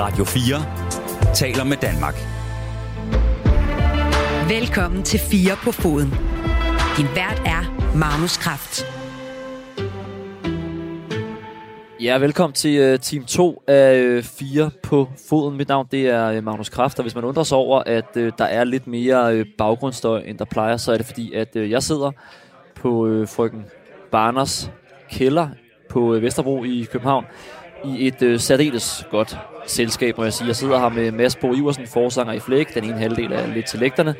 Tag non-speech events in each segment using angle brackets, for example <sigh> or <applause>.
Radio 4 taler med Danmark. Velkommen til 4 på foden. Din vært er Magnus Kraft. Ja, velkommen til uh, team 2 af uh, 4 på foden. Mit navn det er uh, Magnus Kraft, og hvis man undrer sig over, at uh, der er lidt mere uh, baggrundsstøj, end der plejer, så er det fordi, at uh, jeg sidder på uh, frøken Barners kælder på uh, Vesterbro i København i et uh, særdeles godt selskab, må jeg sige. Jeg sidder her med Mads Bo Iversen, forsanger i Flæk, den ene halvdel af Lidt til Lægterne.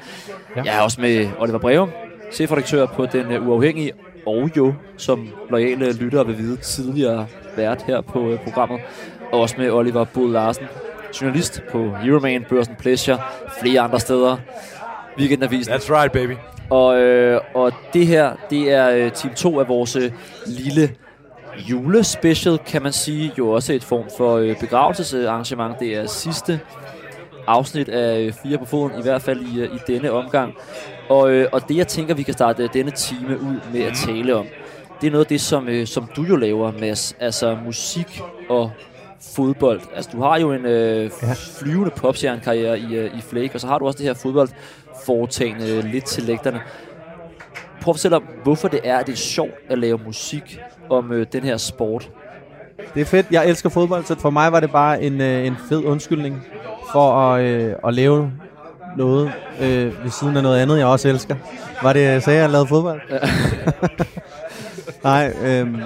Ja. Jeg er også med Oliver Breum, chefredaktør på Den uh, Uafhængige, og jo, som lojale lyttere vil vide, tidligere vært her på uh, programmet. Og også med Oliver Bod Larsen, journalist på Euroman, Børsen Pleasure, flere andre steder. Weekendavisen. That's right, baby. Og, øh, og det her, det er øh, team 2 af vores øh, lille julespecial, kan man sige. Jo også et form for øh, begravelsesarrangement. Det er sidste afsnit af øh, Fire på Foden, i hvert fald i, øh, i denne omgang. Og, øh, og det, jeg tænker, vi kan starte denne time ud med at tale om, det er noget af det, som, øh, som du jo laver, Mads. Altså musik og fodbold. Altså, du har jo en øh, flyvende popstjernekarriere i, øh, i Flake, og så har du også det her fodboldforetagende øh, lidt til lægterne. Prøv at fortælle om, hvorfor det er, at det er sjovt at lave musik om øh, den her sport. Det er fedt. Jeg elsker fodbold, så for mig var det bare en, øh, en fed undskyldning for at, øh, at lave noget øh, ved siden af noget andet, jeg også elsker. Var det, jeg sagde, at jeg lavede fodbold? <laughs> Nej, øhm,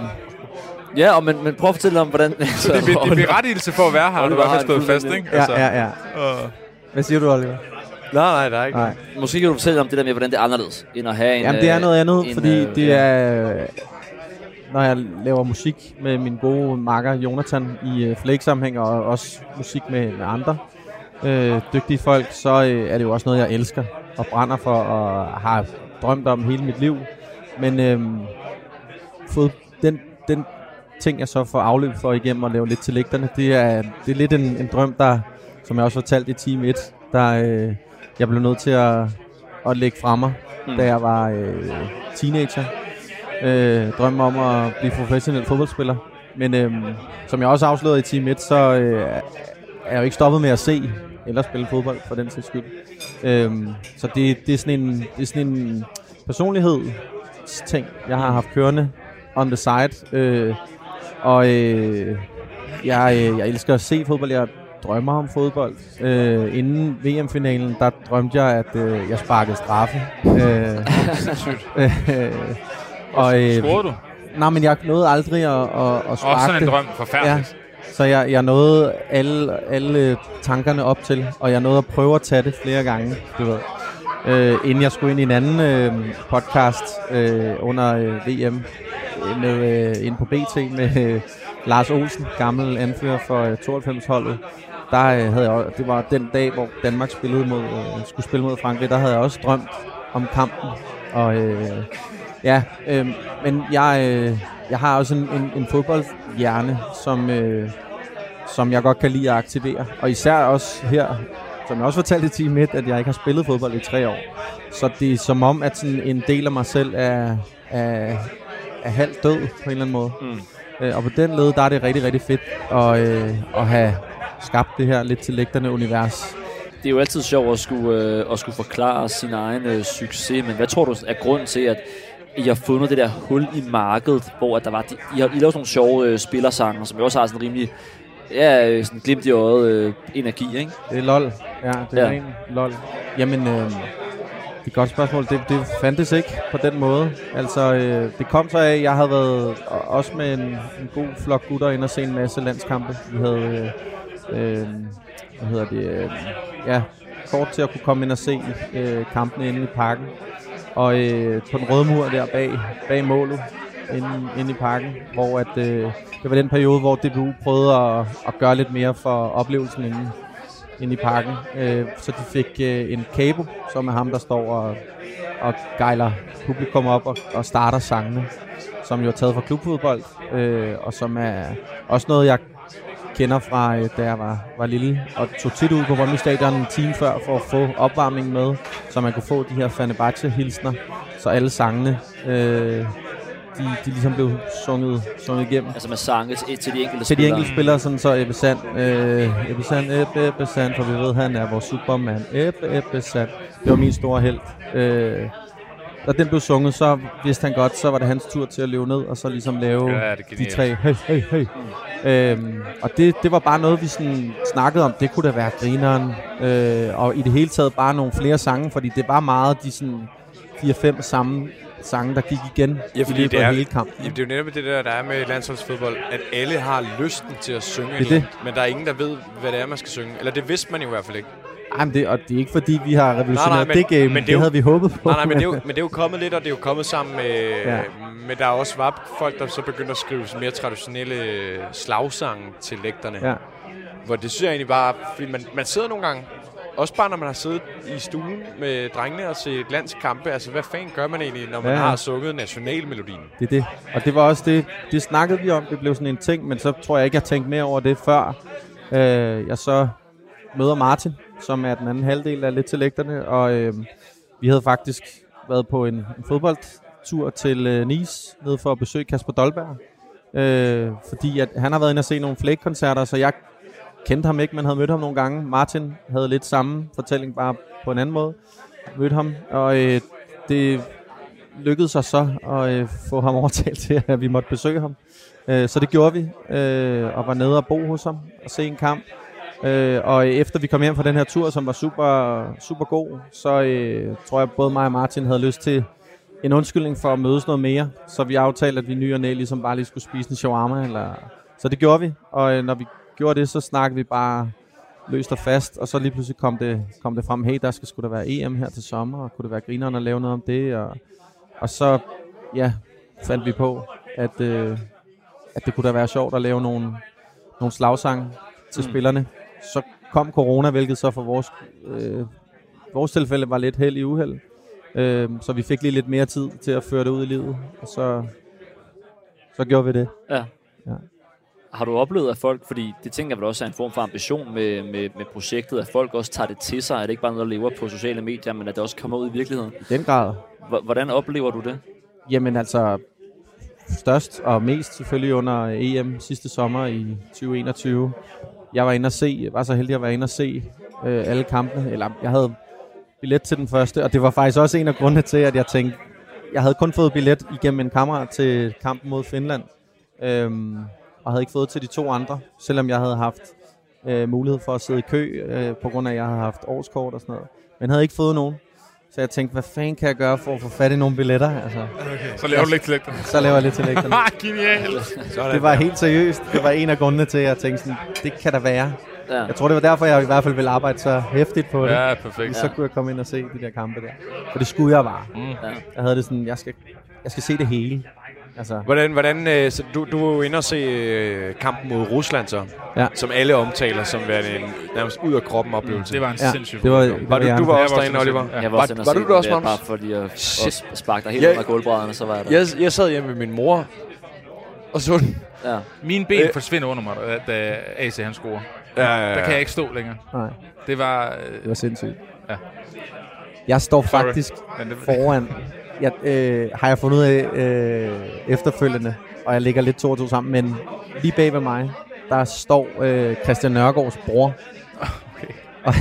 Ja, og men, men prøv at fortælle om, hvordan... <laughs> Altså, Det er, det er berettigelse for at være her, har du i Oliver hvert fald har en stået fast, ikke? ja, ja, ja. Uh, Hvad siger du, Oliver? Nej, nej, der er ikke. Nej. Måske kan du fortælle om det der med, hvordan det er anderledes, end at have en... Jamen, det er øh, noget andet, en, fordi øh, det er... Når jeg laver musik med min gode makker Jonathan i øh, Flake-sammenhæng, og også musik med, med andre øh, dygtige folk, så øh, er det jo også noget, jeg elsker og brænder for, og har drømt om hele mit liv. Men øh, fået den, den ting, jeg så får afløb for igennem og lave lidt til lægterne, det er, det er lidt en, en drøm, der, som jeg også fortalte i Team 1, der øh, jeg blev nødt til at, at lægge fra mig, Mm. da jeg var øh, teenager. Øh, drømmen om at blive professionel fodboldspiller. Men øh, som jeg også afslørede i Team 1, så øh, er jeg jo ikke stoppet med at se eller spille fodbold for den sags skyld. Øh, så det, det, er sådan en, det er sådan en personlighedsting, jeg har haft kørende on the side. Øh, og øh, jeg, øh, jeg elsker at se fodbold. Jeg drømmer om fodbold. Øh, inden VM-finalen, der drømte jeg, at øh, jeg sparkede straffe. <laughs> Øh, <laughs> øh, og, øh, Scorede du? nej, men jeg nåede aldrig at, at, at sparke sådan en drøm. Forfærdeligt. Så jeg, jeg nåede alle, alle tankerne op til, og jeg nåede at prøve at tage det flere gange, du ved. Øh, inden jeg skulle ind i en anden øh, podcast øh, under øh, VM øh, med, øh, inde på BT med øh, Lars Olsen, gammel anfører for øh, 92-holdet. Der øh, havde jeg, også- det var den dag, hvor Danmark spillede mod, øh, skulle spille mod Frankrig. Der havde jeg også drømt om kampen. Og øh, ja, øh, men jeg, øh, jeg har også en, en, en fodboldhjerne, som, øh, som jeg godt kan lide at aktivere. Og især også her, som jeg også fortalte i Team 1, at jeg ikke har spillet fodbold i tre år. Så det er som om, at sådan en del af mig selv er, er, er halvt død på en eller anden måde. Mm. Øh, og på den led, der er det rigtig, rigtig fedt at, øh, at have skabt det her lidt til lægterne univers. Det er jo altid sjovt at skulle, øh, at skulle forklare sin egen øh, succes, men hvad tror du er grunden til, at I har fundet det der hul i markedet, hvor at der var... De, I har I lavet nogle sjove øh, spillersanger, som jo også har sådan rimelig... Ja, øh, sådan glimt i øjet øh, energi, ikke? Det er lol. Ja, det er Ja. ren lol. Jamen, øh, det er et godt spørgsmål. Det, det fandtes ikke på den måde. Altså, øh, det kom så af, at jeg havde været også med en, en god flok gutter ind og se en masse landskampe. Vi havde, øh, øh, hvad hedder det, øh, ja, kort til at kunne komme ind og se øh, kampene inde i parken. Og øh, på den røde mur der bag, bag målet, inde, inde i parken, hvor at, øh, det var den periode, hvor DBU prøvede at, at gøre lidt mere for oplevelsen inde, inde i parken. Øh, så de fik øh, en Cabo, som er ham, der står og, og gejler publikum op og, og starter sangene, som jo er taget fra klubfodbold, øh, og som er også noget, jeg kender fra, øh, da jeg var, var lille, og tog tit ud på Brøndby Stadion en time før for at få opvarmningen med, så man kunne få de her Fenerbahce-hilsner, så alle sangene øh, de, de ligesom blev sunget, sunget igennem. Altså med sange til, til de enkelte Til de spillere. enkelte spillere, sådan så Ebbe Sand, øh, Ebbe Sand, Ebbe, Ebbe Sand, for vi ved, han er vores superman. Ebbe, Ebbe Sand. Det var min store held. Øh, da den blev sunget, så vidste han godt, så var det hans tur til at løbe ned, og så ligesom lave Ja, det de tre, hey, hey, hey. Øhm, og det, det var bare noget, vi sådan snakkede om. Det kunne da være grineren. Øh, og i det hele taget bare nogle flere sange, fordi det var meget de sådan 4-5 samme sange, der gik igen Ja, i fordi løbet det af er, hele kampen. Jamen, det er jo netop det der, der er med landsholdsfodbold, at alle har lysten til at synge Det er det men der er ingen, der ved, hvad det er, man skal synge. Eller det vidste man jo i hvert fald ikke. Ej, men det, og det er ikke fordi, vi har revolutioneret Nej, nej, men- det game. men det det, jo- havde vi håbet på. Nej, nej, men det, er jo, <laughs> men det er jo kommet lidt, og det er jo kommet sammen med... Ja. Men der er også var folk, der så begyndte at skrive mere traditionelle slagsange til lægterne. Ja. Hvor det synes jeg egentlig bare... Fordi man, man sidder nogle gange, også bare når man har siddet i stuen med drengene og set landskampe, altså hvad fanden gør man egentlig, når man ja. har sunget nationalmelodien? Det er det. Og det var også det, det snakkede vi om, det blev sådan en ting, men så tror jeg ikke, jeg tænkte mere over det før. Øh, jeg så møder Martin, som er den anden halvdel af lidt til lægterne, og øh, vi havde faktisk været på en, en fodboldtur til øh, Nice, ned for at besøge Kasper Dolberg. Øh, fordi at han har været inde og se nogle flake-koncerter, så jeg kendte ham ikke, men havde mødt ham nogle gange. Martin havde lidt samme fortælling, bare på en anden måde. Mødte ham, og øh, det lykkedes sig så at øh, få ham <laughs> overtalt til, at vi måtte besøge ham. Øh, så det gjorde vi, øh, og var nede og bo hos ham og se en kamp. Øh, og efter vi kom hjem fra den her tur, som var super, super god, så øh, tror jeg, både mig og Martin havde lyst til en undskyldning for at mødes noget mere. Så vi aftalte, at vi ny og næ ligesom bare lige skulle spise en shawarma. Eller... Så det gjorde vi, og øh, når vi gjorde det, så snakkede vi bare løst og fast, og så lige pludselig kom det, kom det frem, hey, der skal sgu da være EM her til sommer, og kunne det være grineren at lave noget om det, og, og så, ja, fandt vi på, at, øh, at det kunne da være sjovt at lave nogle, nogle slagsange til mm. spillerne. Så kom corona, hvilket så for vores, øh, vores tilfælde var lidt held i uheld. Øh, så vi fik lige lidt mere tid til at føre det ud i livet, og så, så gjorde vi det. Ja. Ja. Har du oplevet, at folk, fordi det tænker jeg også er en form for ambition med, med, med projektet, at folk også tager det til sig, at det ikke bare er noget, der lever på sociale medier, men at det også kommer ud i virkeligheden. I den grad. H- Hvordan oplever du det? Jamen altså, størst og mest selvfølgelig under EM sidste sommer i 2021. Jeg var inde og se, var så heldig at være inde og se øh, alle kampene, eller jeg havde billet til den første, og det var faktisk også en af grundene til, at jeg tænkte, jeg havde kun fået billet igennem en kammerat til kampen mod Finland, øhm, og havde ikke fået til de to andre, selvom jeg havde haft øh, mulighed for at sidde i kø, øh, på grund af, at jeg havde haft årskort og sådan noget, men havde ikke fået nogen. Så jeg tænkte, hvad fanden kan jeg gøre for at få fat i nogle billetter? Altså, Så laver du lidt til lægterne. så laver jeg lidt til lægterne. <laughs> Ah, genialt. Det var helt seriøst. Det var en af grundene til, at jeg tænkte sådan, det kan der være. Ja. Jeg tror, det var derfor, jeg i hvert fald ville arbejde så hæftigt på det. Ja, perfekt. Så kunne jeg komme ind og se de der kampe der. For det skulle jeg bare. Mm. Ja. Jeg havde det sådan, jeg skal, jeg skal se det hele. Altså, Hvordan, hvordan øh, så du, du var jo inde og se øh, kampen mod Rusland så, Ja. som alle omtaler som værende en nærmest ud af kroppen oplevelse. Det var en Ja, sindssyg det var- det var du, jeg. du var Jeg også var derinde, Oliver? Jeg var Var- også var se du der også, det, Magnus? Bare fordi at Shit. også sparke dig helt Ja. under gulvbrædderne, så var jeg der. Jeg, jeg sad hjemme med min mor, og så den. Ja. Mine ben Øh. forsvinder under mig, da- AC han scorer. Ja, ja, Der kan jeg ikke stå længere. nej, Det var... det Øh, var sindssygt. Ja. Jeg står Sorry. faktisk men det, foran. Jeg, øh, har jeg fundet ud af øh, efterfølgende, og jeg ligger lidt to og to sammen, men lige bag ved mig, der står øh, Christian Nørgaards bror. Okay. <laughs> Og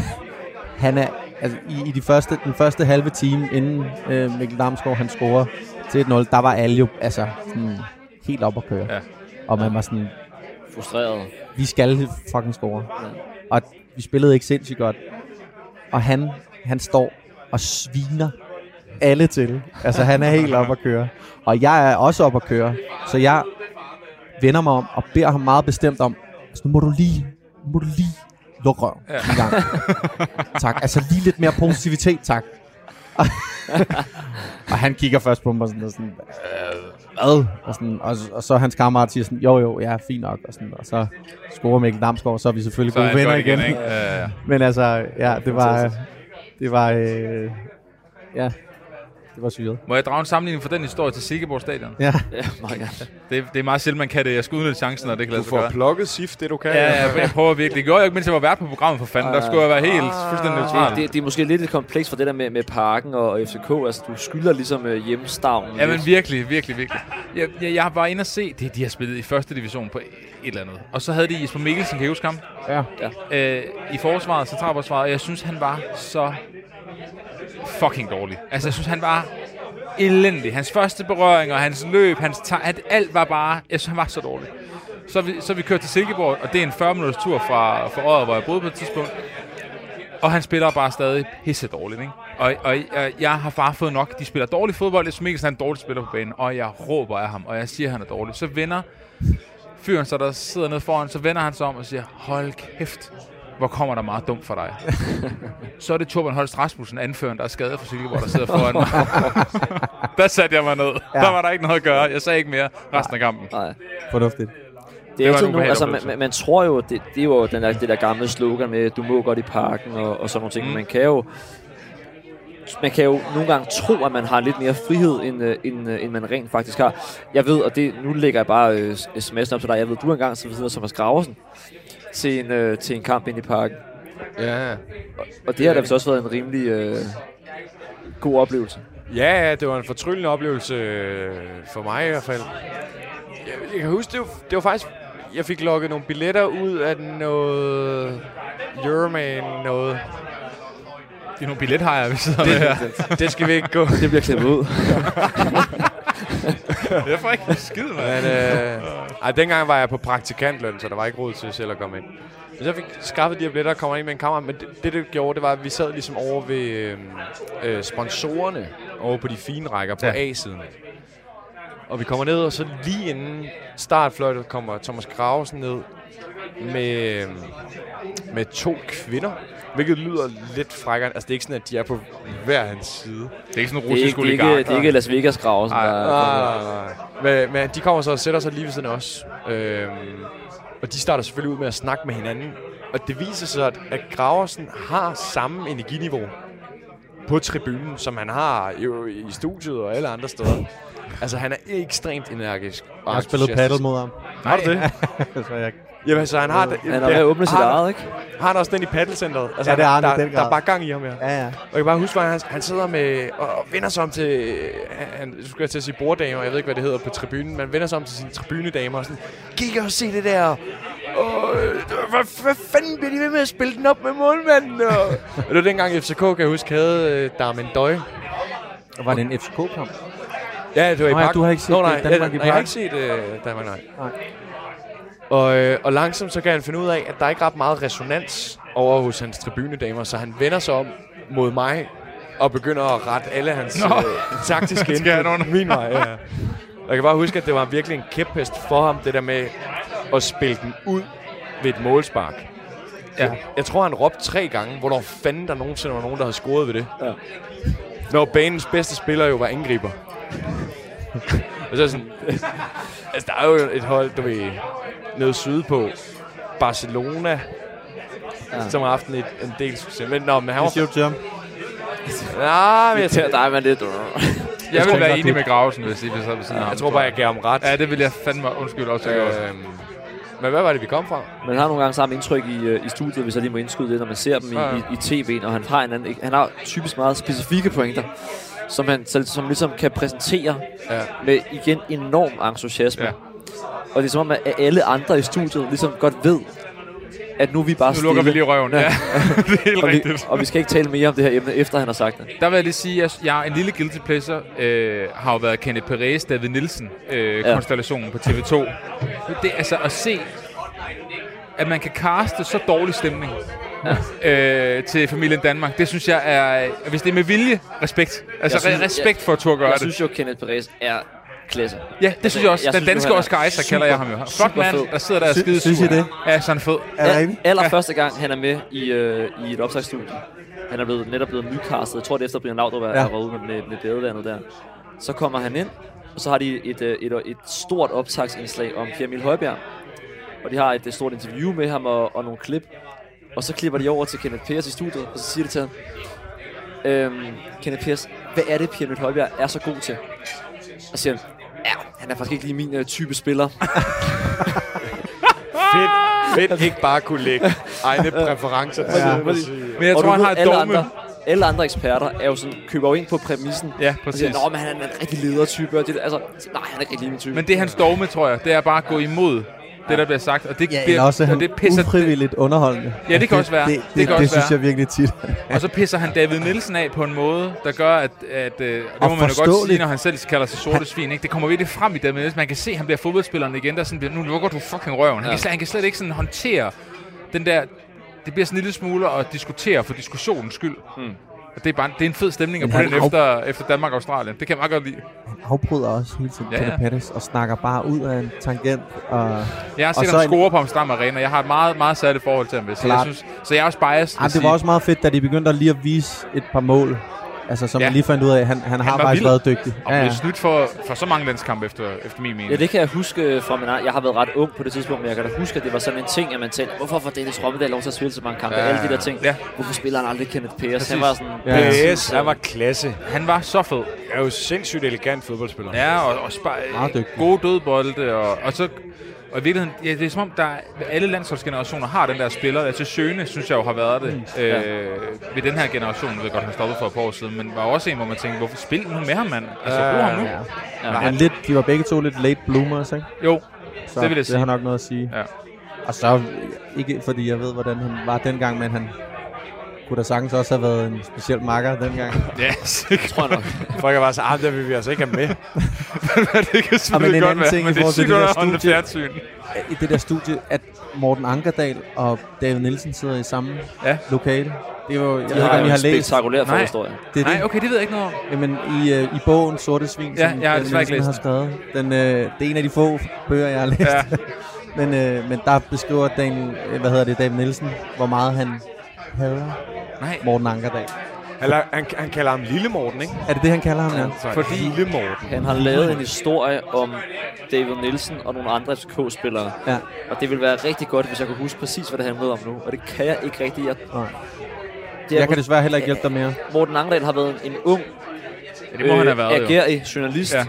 han er, altså i, i de første, den første halve time, inden øh, Mikkel Damsgaard han scorer til 1-0, der var alle jo altså, sådan, helt op at køre. Ja. Og man var sådan, Frustreret. vi skal fucking score. Ja. Og vi spillede ikke sindssygt godt. Og han, han står og sviner alle til. Altså, han er helt op at køre. Og jeg er også op at køre. Så jeg vender mig om og beder ham meget bestemt om, altså, nu må du lige, nu må du lige lukke røven ja. en gang. tak. Altså, lige lidt mere positivitet, tak. og han kigger først på mig sådan, og sådan, øh, hvad? Og, sådan, og, og, så hans kammerat siger sådan, jo jo, ja, fint nok. Og, sådan, og så scorer Mikkel Damsgaard, og så er vi selvfølgelig så gode venner igen. igen, ikke? Ja, ja. Men altså, ja, det var, det var, øh, ja, Det var syret. Må jeg drage en sammenligning for den historie til Silkeborg Stadion? Ja. Ja, meget gerne. Det, det er meget sjældent, man kan det. Jeg skal udnytte chancen, når det kan Du lade sig får gøre. plukket SIF, det du kan. Ja, ja, jeg prøver virkelig. Det gjorde jeg ikke, mens jeg var vært på programmet for fanden. Der skulle jeg være helt fuldstændig neutral. Det, det er måske lidt et kompleks for det der med, med parken og, FCK. Altså, du skylder ligesom øh, hjemstavnen. Ja, men virkelig, virkelig, virkelig. Jeg, jeg, jeg var inde og se, det de har spillet i første division på et eller andet. Og så havde de Jesper Mikkelsen, kan I huske ham? Ja. Øh, I forsvaret, centralforsvaret, og jeg synes, han var så fucking dårlig. Altså, jeg synes, han var elendig. Hans første berøring og hans løb, hans at alt var bare... Jeg synes, han var så dårlig. Så vi, så vi kørte til Silkeborg, og det er en 40-minutters tur fra, fra året, hvor jeg boede på et tidspunkt. Og han spiller bare stadig pisse dårligt, ikke? Og, og jeg, jeg har bare fået nok. De spiller dårlig fodbold. Jeg synes Mikkelsen er en dårlig spiller på banen. Og jeg råber af ham, og jeg siger, at han er dårlig. Så vender fyren, så der sidder nede foran, så vender han sig om og siger, hold kæft, hvor kommer der meget dumt for dig. så er det Torben Holst Rasmussen, anføreren, der er skadet for Silkeborg, der sidder foran mig. <laughs> der satte jeg mig ned. Ja. Der var der ikke noget at gøre. Jeg sagde ikke mere resten af kampen. Nej. Fornuftigt. Det er var altid nu, altså, man, man, man, tror jo, det, det er jo den der, det der gamle slogan med, du må godt i parken og, og sådan nogle ting. Mm. Man kan jo man kan jo nogle gange tro, at man har lidt mere frihed, end, øh, end, øh, end man rent faktisk har. Jeg ved, og det, nu lægger jeg bare øh, sms'en op til dig, jeg ved, du engang så videre Thomas Graversen til en, øh, til en kamp ind i parken. Ja, Og det har da vist også været en rimelig øh, god oplevelse. ja, ja, det var en fortryllende oplevelse øh, for mig i hvert fald. Jeg, jeg kan huske, det var, det var faktisk... Jeg fik lukket nogle billetter ud af noget... Euroman noget. Det er nogle billethajer, vi sidder med her. Det skal vi ikke gå. Det bliver klippet ud. <laughs> Jeg får ikke skid, mand. Men, øh, ej, dengang var jeg på praktikantløn, så der var ikke råd til selv at komme ind. Men så jeg fik skaffet de her billetter og kommer ind med en kammerat. Men det, det, det gjorde, det var, at vi sad ligesom over ved øh, øh, sponsorerne over på de fine rækker på Ja. A-siden. Og vi kommer ned, og så lige inden startfløjtet kommer Thomas Gravesen ned med, øh, med to kvinder. Hvilket lyder lidt frækkere. Altså, det er ikke sådan, at de er på hver hans side. Det er ikke sådan en Det er, russisk ikke, det, er ikke, oligark. det er ikke Las Vegas grav, Nej, nej, nej. Men, men de kommer så og sætter sig lige ved siden af os. Øhm, og de starter selvfølgelig ud med at snakke med hinanden. Og det viser sig, at, at Graversen har samme energiniveau på tribunen, som han har jo i studiet og alle andre steder. Altså, han er ekstremt energisk. og Jeg har spillet paddle mod ham. Har du det? <laughs> så jeg, Jamen, så han har... det- Han er ved at åbne sit har, eget, ikke? Har han også den i paddelcenteret? Altså, Ja, det har han der, den der, der grad. er bare gang i ham, ja. ja, ja. Og jeg kan bare huske, hvordan han, han sidder med og vender sig om til, han, skulle jeg til at sige borddamer, jeg ved ikke, hvad det hedder på tribunen, men vender sig om til sine tribunedamer og sådan, kig og se det der. Og, øh, hvad, hvad fanden bliver de ved med at spille den op med målmanden? Og, <laughs> og det var dengang FCK, kan jeg huske, havde øh, Darmen Døj. Var det en FCK-kamp? Ja, det var i Nå ja, parken. du har ikke set Nå, nej, det, Danmark ja, i nej, jeg har ikke set øh, Danmark, nej. Nej. Og, øh, og langsomt så kan han finde ud af, at der er ikke ret meget resonans over hos hans tribunedamer, så han vender sig om mod mig og begynder at rette alle hans Nå. øh, taktiske <laughs> under? min vej. Ja. Og jeg kan bare huske, at det var virkelig en kæphest for ham, det der med at spille den ud ved et målspark. Ja. Jeg tror, han råbte tre gange, hvornår fanden der nogensinde var nogen, der havde scoret ved det. Ja. Når banens bedste spiller jo var angriber. og så er sådan... altså, der er jo et hold, du ved, nede sydpå. Barcelona, ja. som har haft en, en del succes. Men, nå, men han var... siger du til ham? Ja, men jeg, Der, der er man lidt... Jeg vil være enig med Gravesen, hvis I vil så ved siden af ham. jeg tror bare, jeg gav ham ret. Ja, det vil jeg fandme undskylde også. Øh, Øhm, men hvad var det, vi kom fra? Man har nogle gange samme indtryk i, øh, i studiet, hvis jeg lige må indskyde det, når man ser dem i, Ja, i, i tv'en, og han har, en anden, han har typisk meget specifikke pointer, som han som ligesom kan præsentere Ja. med igen enorm entusiasme. Ja. Og det er som om, at alle andre i studiet ligesom godt ved, at nu er vi bare nu lukker vi stille, lige røven. Ja, <laughs> det er helt og, vi, rigtigt. og vi skal ikke tale mere om det her emne, efter han har sagt det. Der vil jeg lige sige, at jeg en lille guilty pleasure øh, har jo været Kenneth Perez, David Nielsen øh, Ja. konstellationen på TV2. Det er altså at se, at man kan kaste så dårlig stemning ja. øh, til familien Danmark. Det synes jeg er, hvis det er med vilje, respekt. Altså Jeg synes- re- respekt for at turde gøre Jeg det. synes jo, Kenneth Perez er klasse. Ja, det synes jeg også. Jeg Den synes danske er Oscar Isaac kalder jeg ham jo. Flot mand, fed. der sidder der og skide synes. I det? Ja, så er han fed. Er det rigtigt? allerførste gang, han er med i, øh, i et optagsstudie. Han er blevet, netop blevet nykastet. Jeg tror, det er efter Brian Laudrup er Ja. ja. ude med, med, med badevandet der. Så kommer han ind, og så har de et, øh, et, et, et stort optagsindslag om Pierre Emil Højbjerg. Og de har et, et stort interview med ham og, og nogle klip. Og så klipper de over til Kenneth Pers i studiet, og så siger de til ham, øhm, Kenneth Pers, hvad er det, Pierre Nødt Højbjerg er så god til? Og siger han, ja, han er faktisk ikke lige min uh, type spiller. <laughs> Fedt, fedt ikke bare kunne lægge egne <laughs> præferencer Ja. side. Men jeg Og tror, han har et alle dogme. andre, alle andre eksperter er jo sådan, køber jo ind på præmissen. Ja, Og siger, præcis. Nå, men han er en rigtig ledertype. Og det, altså, nej, han er ikke rigtig min type. Men det er hans dogme, tror jeg. Det er bare at gå imod det, der bliver sagt. Og det, Ja, det, eller også er og han det pisser, ufrivilligt underholdende. Ja, det kan også være. Det, Det det, kan det, også synes være. jeg virkelig tit. Og så pisser han David Nielsen af på en måde, der gør, at... at øh, det Og må man jo godt sige, når han selv kalder sig sorte svin. Ikke? Det kommer virkelig frem i David Nielsen. Man kan se, at han bliver fodboldspilleren igen. Der er sådan, nu lukker du fucking røven. Han, Ja. kan, slet, han kan slet ikke sådan håndtere den der... Det bliver sådan en lille smule at diskutere for diskussionens skyld. Mm. Det er, bare, det er en fed stemning at putte ind af- efter, efter Danmark og Australien. Det kan jeg meget godt lide. Han afbryder også hele tiden Ja, ja. Pettis og snakker bare ud af en tangent. Og, Jeg har set ham en- score på Amsterdam Arena. Jeg har et meget, meget særligt forhold til ham. Hvis. Jeg synes, så jeg er også biased. vil det var sige. også meget fedt, da de begyndte at lige at vise et par mål. Altså, som Ja. ja. man lige fandt ud af, han, han, har var faktisk vild. været dygtig. Og blev snydt for, for så mange landskampe efter, efter min mening. Ja, det kan jeg huske fra min. Jeg har været ret ung på det tidspunkt, men jeg kan da huske, at det var sådan en ting, at man tænkte, hvorfor får Dennis Rommedal lov til at spille så mange kampe? Ja, Ja, Alle de der ting. ja. Hvorfor spiller han aldrig Kenneth? Præcis. Han var sådan... Ja. PS, han var klasse. Han var så fed. Jeg er jo sindssygt elegant fodboldspiller. Ja, og, og spar- Meget dygtig. gode dødbolde, og, og så... Og i virkeligheden, ja, det er som om, der er- alle landsholdsgenerationer har den der spiller. Altså Sjøne, synes jeg jo har været det mm. øh, ved den her generation. Jeg ved godt, han stoppede for et par år siden, men var også en, hvor man tænkte, hvorfor spil nu med ham, mand? Altså, brug ham nu. Ja. Ja. Men lidt, de var begge to lidt late bloomers, ikke? Jo, Så Det vil jeg det sige. har nok noget at sige. Ja. Og så, ikke fordi jeg ved, hvordan han var dengang, men han kunne da sagtens også have været en speciel makker dengang. <laughs> ja, sikkert. Tror jeg nok. Folk er bare så, ah, der vil vi altså ikke have med. <laughs> det kan men selvfølgelig godt anden være, ting i men det er forhold til sygt der studie- fjernsyn. I det der studie, at Morten Ankerdal og David Nielsen sidder i samme Ja. lokale. Det er jo, jeg De ved ikke, har om I har læst. spektakulær forhistorie. Det er Nej, det. okay, det ved jeg ikke noget om. Jamen, i, øh, i bogen Sorte Svin, Ja, som jeg har David Nielsen læst har skrevet. Den, øh, det er en af de få bøger, jeg har læst. Ja. <laughs> men, øh, men der beskriver Daniel, øh, hvad hedder det, David Nielsen, hvor meget han hader Nej, Morten Ankerdal. Han, la- han, han kalder ham Lille Morten, ikke? Er det det, han kalder ham? Ja. Så Fordi- Lille Morten. Han har lavet en historie om David Nielsen og nogle andre FCK-spillere. ja. Og det ville være rigtig godt, hvis jeg kunne huske præcis, hvad det handlede om nu. Og det kan jeg ikke rigtig. Jeg, Nej. det Jeg kan desværre heller ikke hjælpe dig mere. Morten Angdal har været en ung, ja, det må han have været, jo. agerig journalist, Ja. ja.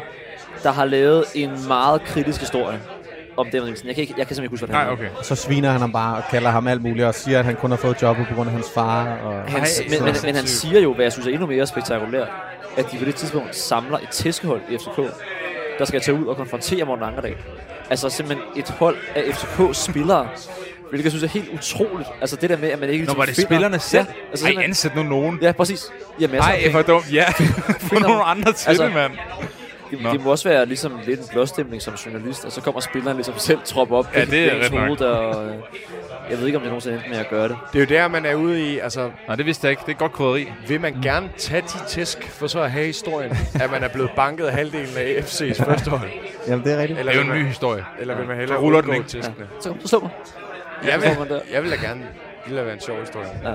der har lavet en meget kritisk historie om David Nielsen. Jeg kan, ikke, jeg kan simpelthen ikke huske, hvad det Nej, okay. Så sviner han ham bare og kalder ham alt muligt og siger, at han kun har fået jobbet på grund af hans far. Og... Han, Ej, men, men, men han siger jo, hvad jeg synes er endnu mere spektakulært, at de på det tidspunkt samler et tæskehold i FCK, der skal tage ud og konfrontere Morten Ankerdal. Altså simpelthen et hold af FCK-spillere, hvilket jeg synes er helt utroligt. Altså det der med, at man ikke Nå, var det finder- spillerne selv? Ja, Altså, Ej, ansæt nu nogen. Ja, præcis. Ja, masser af Nej, penge. hvor dumt. Ja, <laughs> få nogle andre til Altså, det, mand. Det, Nå. det må også være ligesom lidt en blåstemning som journalist, og så kommer spilleren ligesom selv trop op Ja, det er ret nok. hoved, og øh, jeg ved ikke, om det nogensinde endte med at gøre det. Det er jo der, man er ude i, altså, Nej, det vidste jeg ikke. Det er godt krydderi. vil man gerne tage de tæsk, for så at have historien, at man er blevet banket af halvdelen af FC's første hold? Jamen, det er rigtigt. Eller Det er jo en ny historie. eller vil man hellere ruller den ikke. tæskene? Så kom, så slå mig. Jeg vil, der. jeg vil da gerne. Det ville være en sjov historie. Ja.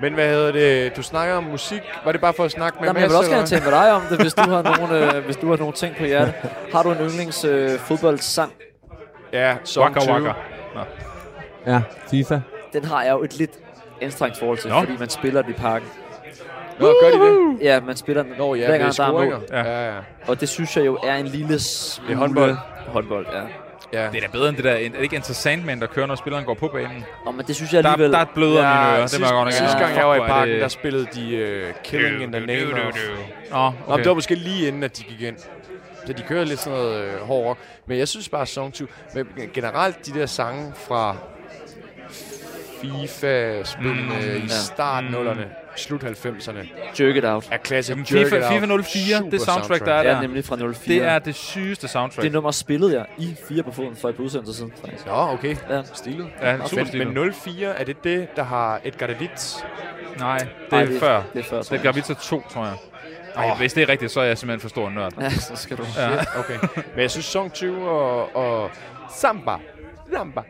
Men hvad hedder det? Du snakker om musik. Var det bare for at snakke med Nej, men jeg Mads? vil også gerne tale med dig om det, hvis du har <laughs> nogle, øh, hvis du har nogle ting på hjertet. Har du en yndlings øh, fodboldsang? Ja, Song Waka 20. waka. Ja, FIFA. Den har jeg jo et lidt anstrengt forhold til, Nå. fordi man spiller den i parken. Nå, gør de det? Ja, man spiller den Nå ja, hver gang, der er mål. Ja. Ja, ja. Og det synes jeg jo er en lille smule... Det er håndbold. Håndbold, ja. Ja. Det er da bedre end det der. Er det ikke Enter Sandman, der kører, når spilleren går på banen? Og, men det synes jeg Der, alligevel... der er bløder ja, mine ører. Det jeg godt nok sidste gang jeg var i parken, der spillede de uh, Killing in the Name of... Nå, Nå, okay. det var måske lige inden, at de gik ind. Så de kører lidt sådan noget øh, hård rock. Men jeg synes bare, Song 2... Men generelt de der sange fra FIFA-spillene Mm, mm, i ja. start Mm. nullerne, slut 90'erne, Jerk It Out. er klasse. Jamen, FIFA, FIFA 04, det soundtrack, der er Det er der. nemlig fra 04. Det er det sygeste soundtrack. det nummer spillede jeg i fire på foden for et par udsendelser siden, faktisk. Nå, okay. Ja. Stilet. Ja, super Men, stilet. men 04, er det det, der har Edgar Davids? Nej, det er før. Det er før, Det er Gravita 2, tror jeg. Ej, Åh. hvis det er rigtigt, så er jeg simpelthen for stor nørd. Ja, så skal du... Ja. Okay. Men jeg synes Song 20 og, og Samba. Samba.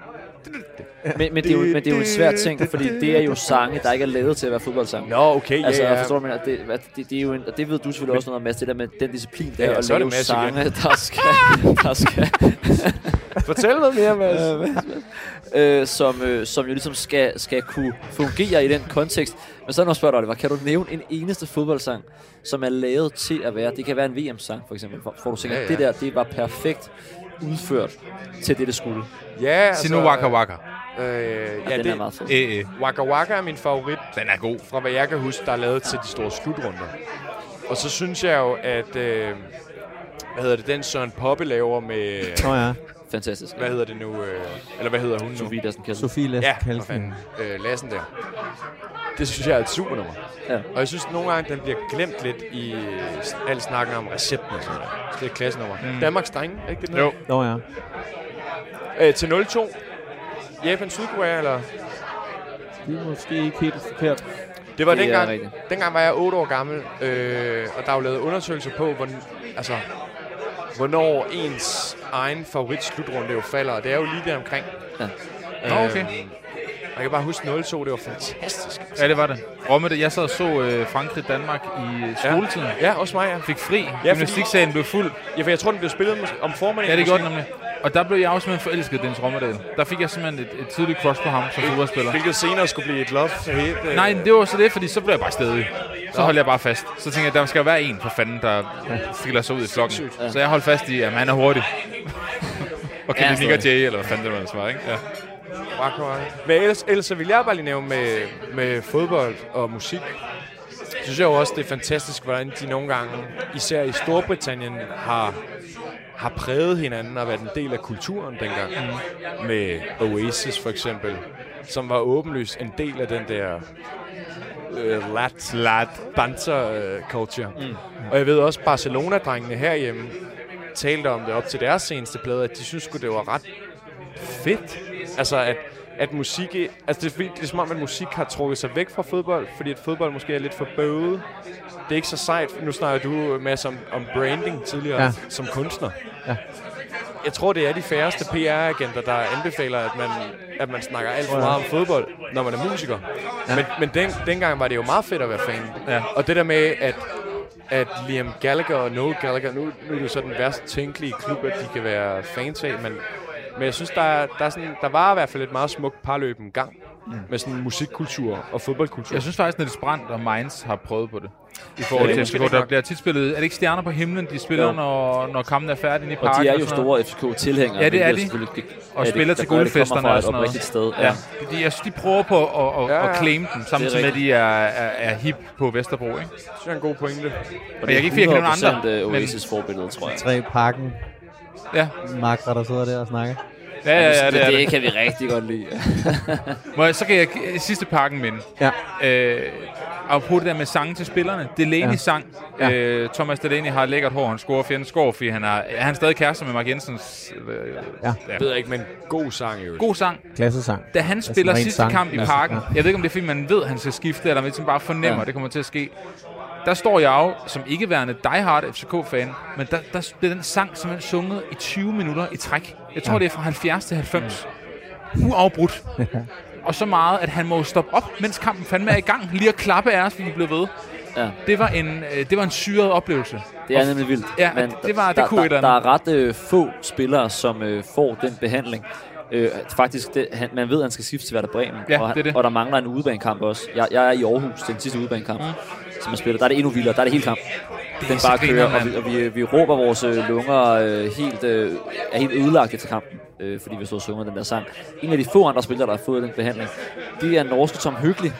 Men, men, det er jo, men det er jo en svær ting, fordi det er jo sange, der ikke er lavet til at være fodboldsange. Nå, okay, ja, Altså, ja. forstår du, men det, det, det, er jo en, og det ved du selvfølgelig også noget om, Mads, det der med den disciplin, der Ja, ja, at lave sange, igen. der skal, der skal... Fortæl noget mere, Mads. øh, som, øh, som jo ligesom skal, skal kunne fungere i den kontekst. Men så når jeg spørger dig, kan du nævne en eneste fodboldsang, som er lavet til at være, det kan være en VM-sang for eksempel, for du tænker, ja. ja. det der, det var perfekt udført til det, det skulle. Ja, altså... Sig nu Waka Waka. Øh, ja, Ja, den det, er meget fed. Øh, øh. Waka Waka er min favorit, Den er god. fra hvad jeg kan huske, der er lavet til de store slutrunder. Og så synes jeg jo, at... Øh, hvad hedder det, den Søren Poppe laver med... Nå ja, Fantastisk. Hvad hedder det nu? Øh, eller hvad hedder hun nu? Sofie Dassen Kjeld. Sofie Læs Ja. Øh, Lassen der. Det synes jeg er et super nummer. Ja. Og jeg synes, at nogle gange, den bliver glemt lidt i øh, al snakken om recepten og sådan noget. Så det er et klassenummer. Mm. Danmarks drenge, ikke det? Jo. Nå ja. Øh, til 0-2. Japan, Sydkorea, eller? Det er måske ikke helt forkert. Det var Det dengang, rigtigt. dengang var jeg 8 år gammel, øh, og der er jo lavet undersøgelser på, hvor, altså, hvornår ens egen favorit slutrunde jo falder, og det er jo lige der omkring. Ja. Nå, okay. Jeg kan bare huske 0-2, det var fantastisk. Ja, det var det. Romme det. Jeg sad og så øh, Frankrig-Danmark i øh, skoletiden. Ja, også mig, ja. Fik fri. Ja, Ja, Gymnastiksalen blev fuld. Ja, for jeg tror, den blev spillet mås- om formiddagen. Ja, det gjorde måske. den nemlig. Og der blev jeg også simpelthen forelsket, Dennis Rommedal. Der fik jeg simpelthen et, et tydeligt crush på ham som fodboldspiller. Hvilket senere skulle blive et love hit. Øh, Nej, det var så det, fordi så blev jeg bare stedig. Så holdt jeg bare fast. Så tænkte jeg, der skal være en for fanden, der stiller sig ud i flokken. Ja. Så jeg holdt fast i, at han er hurtig. <laughs> og Ja, Nick og. Jay, eller hvad fanden det var, det var, ikke? Ja. Waka. Men ellers, ellers så vil jeg bare lige nævne med, med fodbold og musik. Så synes jeg jo også, det er fantastisk, hvordan de nogle gange, især i Storbritannien, har, har præget hinanden og været en del af kulturen dengang. Mm. Med Oasis for eksempel, som var åbenlyst en del af den der øh, lat, lat banter øh, culture. Mm. Og jeg ved også, Barcelona-drengene herhjemme talte om det op til deres seneste plade, at de synes det var ret fedt. Altså, at, at musik... Altså, det er, fordi- det er som om, at musik har trukket sig væk fra fodbold, fordi at fodbold måske er lidt for bøvet. Det er ikke så sejt. Nu snakker du, Mads, om, om branding tidligere ja. som kunstner. Ja. Jeg tror, det er de færreste PR-agenter, der anbefaler, at man, at man snakker alt for meget om fodbold, når man er musiker. Ja. Men, men den, dengang var det jo meget fedt at være fan. Ja. Og det der med, at at Liam Gallagher og Noel Gallagher, nu, nu er det jo så den værst tænkelige klub, at de kan være fans af, men, men jeg synes, der, er, der, er sådan, der var i hvert fald et meget smukt parløb en gang mm. med sådan musikkultur og fodboldkultur. Jeg synes faktisk, at Brandt og Mainz har prøvet på det. I forhold Ja, til det er FCK. Der bliver tit spillet... Er det ikke stjerner på himlen, de spiller, Jo. når, når kampen er færdig i Og parken? de er jo store FCK-tilhængere. Ja, det er de. ikke- Og er det- spiller til det guldfesterne og sådan noget. sted. Ja. De, jeg synes, de prøver på at, at, Ja, at, ja. at claim den, samtidig med, at de er, er, er hip på Vesterbro. Ikke? Det synes jeg er en god pointe. Og jeg kan ikke sige, at jeg kan nævne andre, Det er men- Oasis-forbillede, tror jeg. Tre pakken. Ja, Makre, der sidder der og snakker. ja, ja, ja det er det, det. kan vi rigtig godt lide. Må jeg, så kan jeg sidste pakken minde. Ja. Øh, apropos det der med sange til spillerne. Delaney Ja. ja. sang. Ja. Ja. Øh, Thomas Delaney har lækkert hår. Han scorer fjenden score, fordi han er, er han stadig kærester med Mark Jensens. Øh, Ja. Jeg ved ikke, men god sang jo. God sang. Klassesang. Da han spiller sidste sang. kamp i parken, ja. jeg ved ikke, om det er, fordi man ved, at han skal skifte, eller om det bare fornemmer, Ja. at det kommer til at ske. Der står jeg jo, som ikke værende diehard FCK-fan, men der, der bliver den sang simpelthen sunget i 20 minutter i træk. Jeg tror, ja. det er fra 70 til 90. Uafbrudt. <laughs> Og så meget, at han må stoppe op, mens kampen fandme er i gang, lige at klappe af os, fordi vi blev ved. Ja. Det var en, øh, det var en syret oplevelse. Det er nemlig vildt. Ja, det var- det der, kunne der, der er ret øh, få spillere, som øh, får den behandling. Øh, faktisk, det, han, man ved, at han skal skifte til Werder Bremen, Ja, og, han, det det. og der mangler en udebanekamp også. Jeg, jeg er i Aarhus, den sidste udebanekamp, mm. som jeg spiller. Der er det endnu vildere, der er det hele kamp. Den bare kører, og, vi, og vi, vi råber vores øh, lunger øh, helt, øh, er helt ødelagt efter kampen, øh, fordi vi så synger den der sang. En af de få andre spillere, der har fået den behandling, det er norske Tom Hyggelig,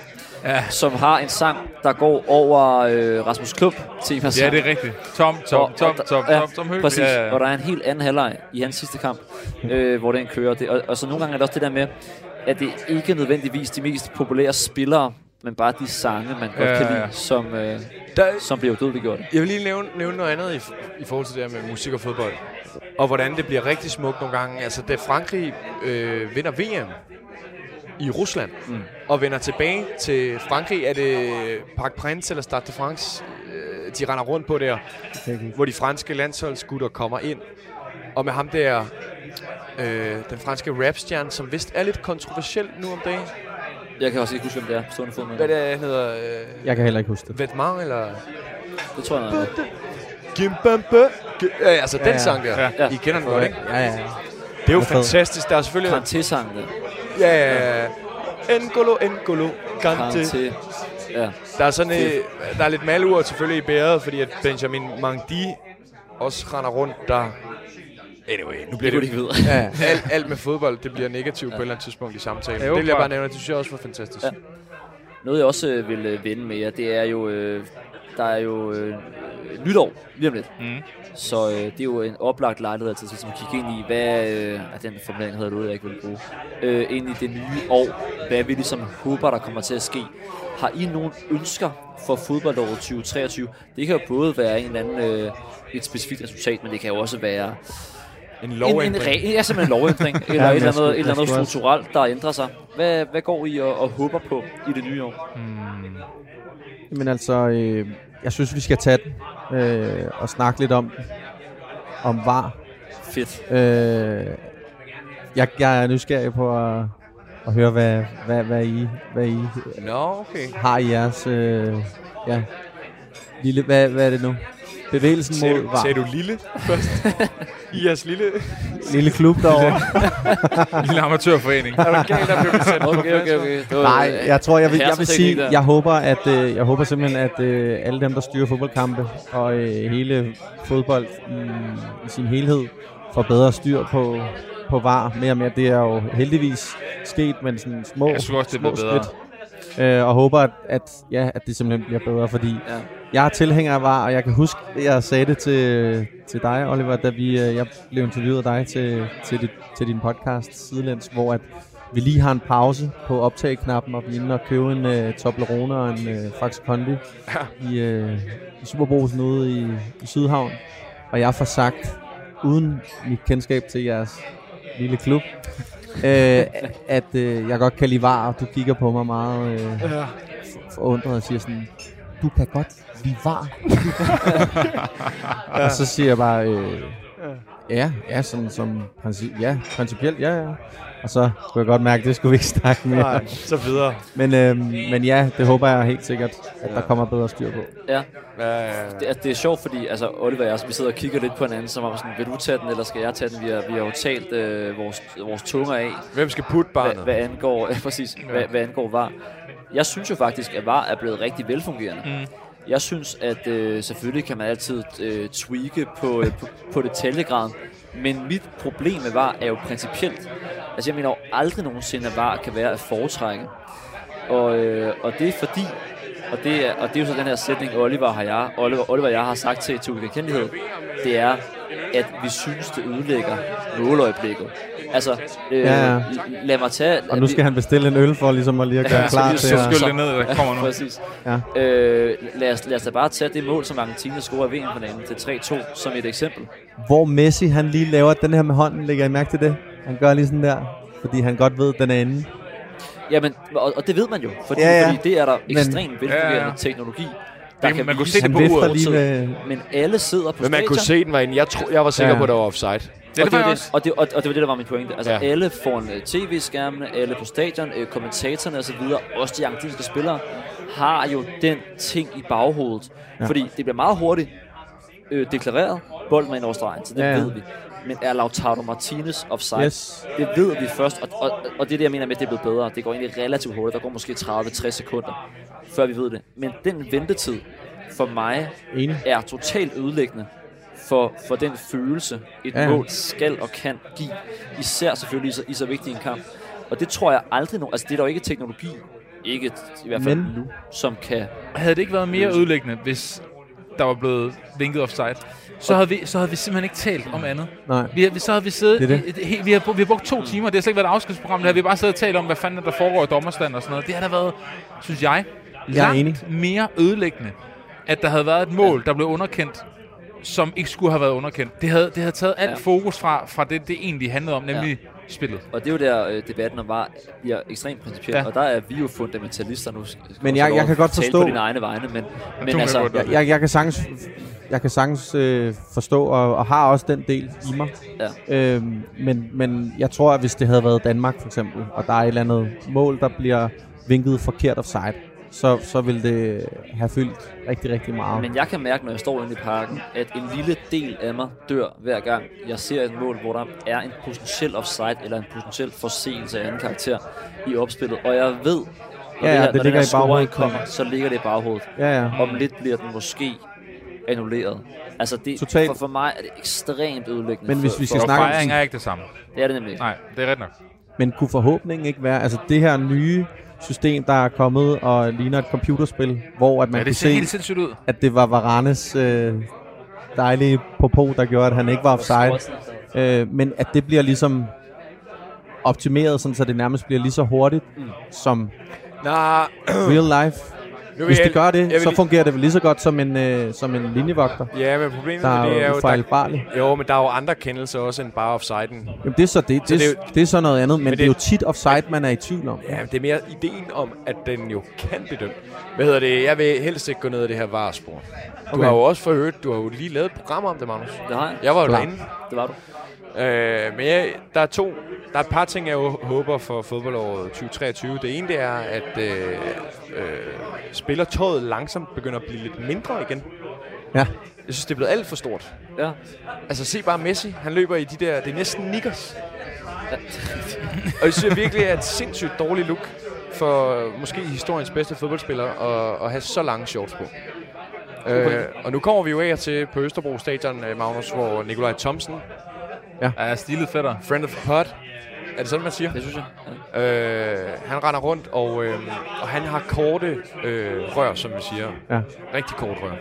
Ja. som har en sang, der går over øh, Rasmus Klub tema Ja, det er rigtigt. Tom, Tom, og- Tom, og- Tom, ja, Tom, Tom Høgh. Præcis, Ja, ja, og ja. der er en helt anden halvleg i hans sidste kamp, øh, hvor den kører. Det, og, og så nogle gange er det også det der med, at det ikke er nødvendigvis de mest populære spillere, men bare de sange, man godt Ja, kan ja, lide, ja. som, øh, Der, som bliver dødeliggjort. Jeg vil lige nævne, nævne noget andet i, i forhold til det her med musik og fodbold. Og hvordan det bliver rigtig smukt nogle gange. Altså, da Frankrig øh, vinder VM i Rusland, mm. og vender tilbage til Frankrig, er det Parc Prince eller Stade de France, øh, de render rundt på der, hvor de franske landsholdsgutter kommer ind. Og med ham der, øh, den franske rapstjerne, som vist er lidt kontroversiel nu om dagen. Jeg kan også ikke huske, hvem det er på stående fod med. Hvad det er, han hedder? Øh, Jeg kan heller ikke huske det. Vetman, eller... Det tror jeg, han er. Gimbambe. Ja, altså den ja. sang der. Ja. Ja. I kender den godt, ikke? Ja, ja, ja. Det er jo fantastisk. Der er selvfølgelig... Kanté-sang der. Ja, ja, ja. N'Golo, N'Golo, Kante. Kante. Ja. Der er sådan øh, der er lidt malur selvfølgelig i bæret, fordi at Benjamin Mangdi også render rundt der. Anyway, nu Det bliver det, de ikke vide. ja, <laughs> alt, alt med fodbold, det bliver negativt på et eller andet tidspunkt i samtalen. Ja, det vil jeg bare nævne, det synes jeg også var fantastisk. Ja. Noget jeg også øh, vil øh, vende med jer, det er jo, øh, der er jo øh, nytår lige om lidt. Mm. Så øh, det er jo en oplagt lejlighed til at kigge ind i, hvad øh, den formulering havde du, jeg ikke vil bruge, øh, ind i det nye år. Hvad vi ligesom håber, der kommer til at ske. Har I nogle ønsker for fodboldåret 2023? Det kan jo både være en eller anden, øh, et specifikt resultat, men det kan jo også være En en, en, lovændring. re- ja, simpelthen en lovændring, <laughs> eller Ja, et eller andet, et eller andet strukturelt, der ændrer sig. Hvad, hvad går I og, og håber på i det nye år? Men altså, øh, jeg synes, vi skal tage den øh, og snakke lidt om den. Om var. Fedt. Øh, jeg, jeg er nysgerrig på at, at høre, hvad, hvad, hvad, I, hvad I Nå, okay. har i jeres... Øh, ja, lille, hvad, hvad er det nu? Bevægelsen mod du, var. sagde du lille først? I jeres lille... Lille klub derovre. <laughs> Lille amatørforening. Er du galt, der blev sendt Okay, okay, okay. Var, Nej, jeg tror, jeg vil, jeg vil sige, jeg håber, at øh, jeg håber simpelthen, at øh, alle dem, der styrer fodboldkampe og øh, hele fodbold i, i sin helhed, får bedre styr på, på var mere og mere. Det er jo heldigvis sket, men sådan små, Jeg synes også, det små bedre. skridt. Øh, og håber, at, at, ja, at det simpelthen bliver bedre, fordi Ja. jeg er tilhænger af VAR, og jeg kan huske, at jeg sagde det til, til dig, Oliver, da vi, øh, jeg blev interviewet af dig til, til, dit, til din podcast Sidelæns, hvor at vi lige har en pause på optageknappen, og vi er inde og købe en uh, Toblerone og en uh, Faxe Kondi i, uh, i Superbrusen ude i, i Sydhavn. Og jeg får sagt, uden mit kendskab til jeres lille klub, øh, at øh, jeg godt kan lide var, og du kigger på mig meget øh, for- forundret og siger sådan, du kan godt lide var. <laughs> og så siger jeg bare, øh, ja, ja, sådan som princip, ja, principielt, ja, ja. Og så skulle jeg godt mærke, at det skulle vi ikke snakke mere. Nej, så videre. Men, øh, men ja, det håber jeg helt sikkert, at der kommer bedre styr på. Ja, Ja, ja, ja. det er, det er sjovt, fordi altså, Oliver og jeg, vi sidder og kigger lidt på hinanden, som om sådan, vil du tage den, eller skal jeg tage den? Vi har, vi har jo talt øh, vores, vores tunger af, Hvem skal putte hvad, barnet? hvad angår, <laughs> ja, præcis, hvad, hvad angår VAR. Jeg synes jo faktisk, at VAR er blevet rigtig velfungerende. Mm. Jeg synes, at øh, selvfølgelig kan man altid øh, tweake på, øh, på, på detaljegraden, men mit problem med VAR er jo principielt. Altså jeg mener jo aldrig nogensinde, at VAR kan være at foretrække. Og, øh, og det er fordi, og det, er, og det er jo så den her sætning, Oliver, har jeg, Oliver, Oliver og jeg har sagt til, til Kendelighed, det er, at vi synes, det ødelægger måløjeblikket. Altså, øh, Ja, ja. lad mig tage... Og nu skal han bestille en øl for ligesom at lige at gøre Ja, klar så til vi at... Skyld det ned, der kommer nu. Præcis. Ja. Øh, lad, os, lad os da bare tage det mål, som Argentina scorer i VM-finalen til 3-2, som et eksempel. Hvor Messi han lige laver den her med hånden, lægger I mærke til det? Han gør lige sådan der, fordi han godt ved, at den er inde. Jamen, og, og det ved man jo, fordi, Ja, ja. fordi det er der ekstremt velfungerende Ja, ja. teknologi, der Det- kan man kunne se det på uret. lige med... Men alle sidder på Men man kunne stadion. se, den var inde. Jeg, tro, jeg var sikker Ja. på, at der var offside. Det er og, det det var det, og, det, og, og det var det, der var min pointe. Altså Ja. alle foran uh, tv-skærmene, alle på stadion, uh, kommentatorerne osv., også de argentinske spillere, har jo den ting i baghovedet. Ja. Fordi det bliver meget hurtigt øh, deklareret, bolden er ind over stregen, så det ja, ja. ved vi. Men er Lautaro Martinez offside? Yes. Det ved vi først, og, og, og det er det, jeg mener med, at det er blevet bedre. Det går egentlig relativt hurtigt. Der går måske 30-60 sekunder, før vi ved det. Men den ventetid for mig Enig. er totalt ødelæggende for, for den følelse, et Ja. mål skal og kan give. Især selvfølgelig i så, i så vigtig en kamp. Og det tror jeg aldrig nogen... Altså, det er der jo ikke teknologi, ikke i hvert fald Men. nu, som kan... Havde det ikke været mere ødelæggende, hvis der var blevet vinket offside, så havde vi, så havde vi simpelthen ikke talt om andet. Nej. Vi, har- så havde vi siddet... Det det. i- vi, har, vi har brugt to timer. Det har slet ikke været et afskedsprogram. Det har vi bare siddet og talt om, hvad fanden er der foregår i dommerstand og sådan noget. Det har da været, synes jeg, Jeg er langt enig. mere ødelæggende, at der havde været et mål, der blev underkendt, som ikke skulle have været underkendt. Det havde, det havde taget alt Ja. fokus fra, fra det, det egentlig handlede om, nemlig ja. Spillet. Og det er jo der, øh, debatten om var bliver ekstremt principielt. Ja. Og der er vi jo fundamentalister nu. Skal Men jeg- jeg kan godt forstå- på dine egne vegne, men, men kan altså... Jeg, jeg, jeg kan sagtens, jeg kan sagtens øh, forstå, og, og har også den del i mig. Ja. Øhm, men, men jeg tror, at hvis det havde været Danmark for eksempel, og der er et eller andet mål, der bliver vinket forkert offside, så, så vil det have fyldt rigtig, rigtig meget. Men jeg kan mærke, når jeg står inde i parken, at en lille del af mig dør hver gang, jeg ser et mål, hvor der er en potentiel offside eller en potentiel forseelse af anden karakter i opspillet. Og jeg ved, når Ja, ja, her, det når ligger den her i baghovedet. kommer, så ligger det i baghovedet. ja, ja. Om lidt bliver den måske annulleret. Altså, det, Totalt. for, for mig er det ekstremt ødelæggende. Men hvis for, vi skal Og snakke om er ikke det samme. Det er det nemlig ikke. Nej, det er ret nok. Men kunne forhåbningen ikke være, altså det her nye system, der er kommet og ligner et computerspil, hvor at man Ja, kunne det ser se, helt sindssygt ud. at det var Varanes øh, dejlige popo, der gjorde, at han ikke var offside. Øh, men at det bliver ligesom optimeret, sådan, så det nærmest bliver lige så hurtigt mm. som Nej, real life. Nu Hvis det gør det, vil så fungerer det vel lige så godt som en, øh, som en linjevogter, Ja, men problemet der med det er er jo... Der, ufejlbarlig. jo, men der er jo andre kendelser også end bare offsiden. Jamen det er så det. Det, det er det, jo- det er så noget andet, men, men det- det er jo tit offside, man er i tvivl om. Ja, det er mere ideen om, at den jo kan blive dømt. Hvad hedder det? Jeg vil helst ikke gå ned ad det her varespor. Du Okay. har jo også forhørt, du har jo lige lavet et program om det, Magnus. Det har jeg. Jeg var jo Klar. derinde. Det var du. Øh, men jeg, der er to, der er et par ting, jeg håber for fodboldåret 2023. Det ene, det er, at øh, øh, spillertøjet langsomt begynder at blive lidt mindre igen. Ja. Jeg synes, det er blevet alt for stort. Ja. Altså, se bare Messi. Han løber i de der... Det er næsten nikkers. <laughs> og jeg synes virkelig, er et sindssygt dårligt look for måske historiens bedste fodboldspiller at, at have så lange shorts på. Øh, og nu kommer vi jo af til på Østerbro Stadion, øh, Magnus, hvor Nikolaj Thomsen, Ja, stilet fætter. friend of the pod, er det sådan, man siger? Det synes jeg. Ja. Øh, han render rundt, og, øh, og han har korte øh, rør, som vi siger. Ja. Rigtig kort rør.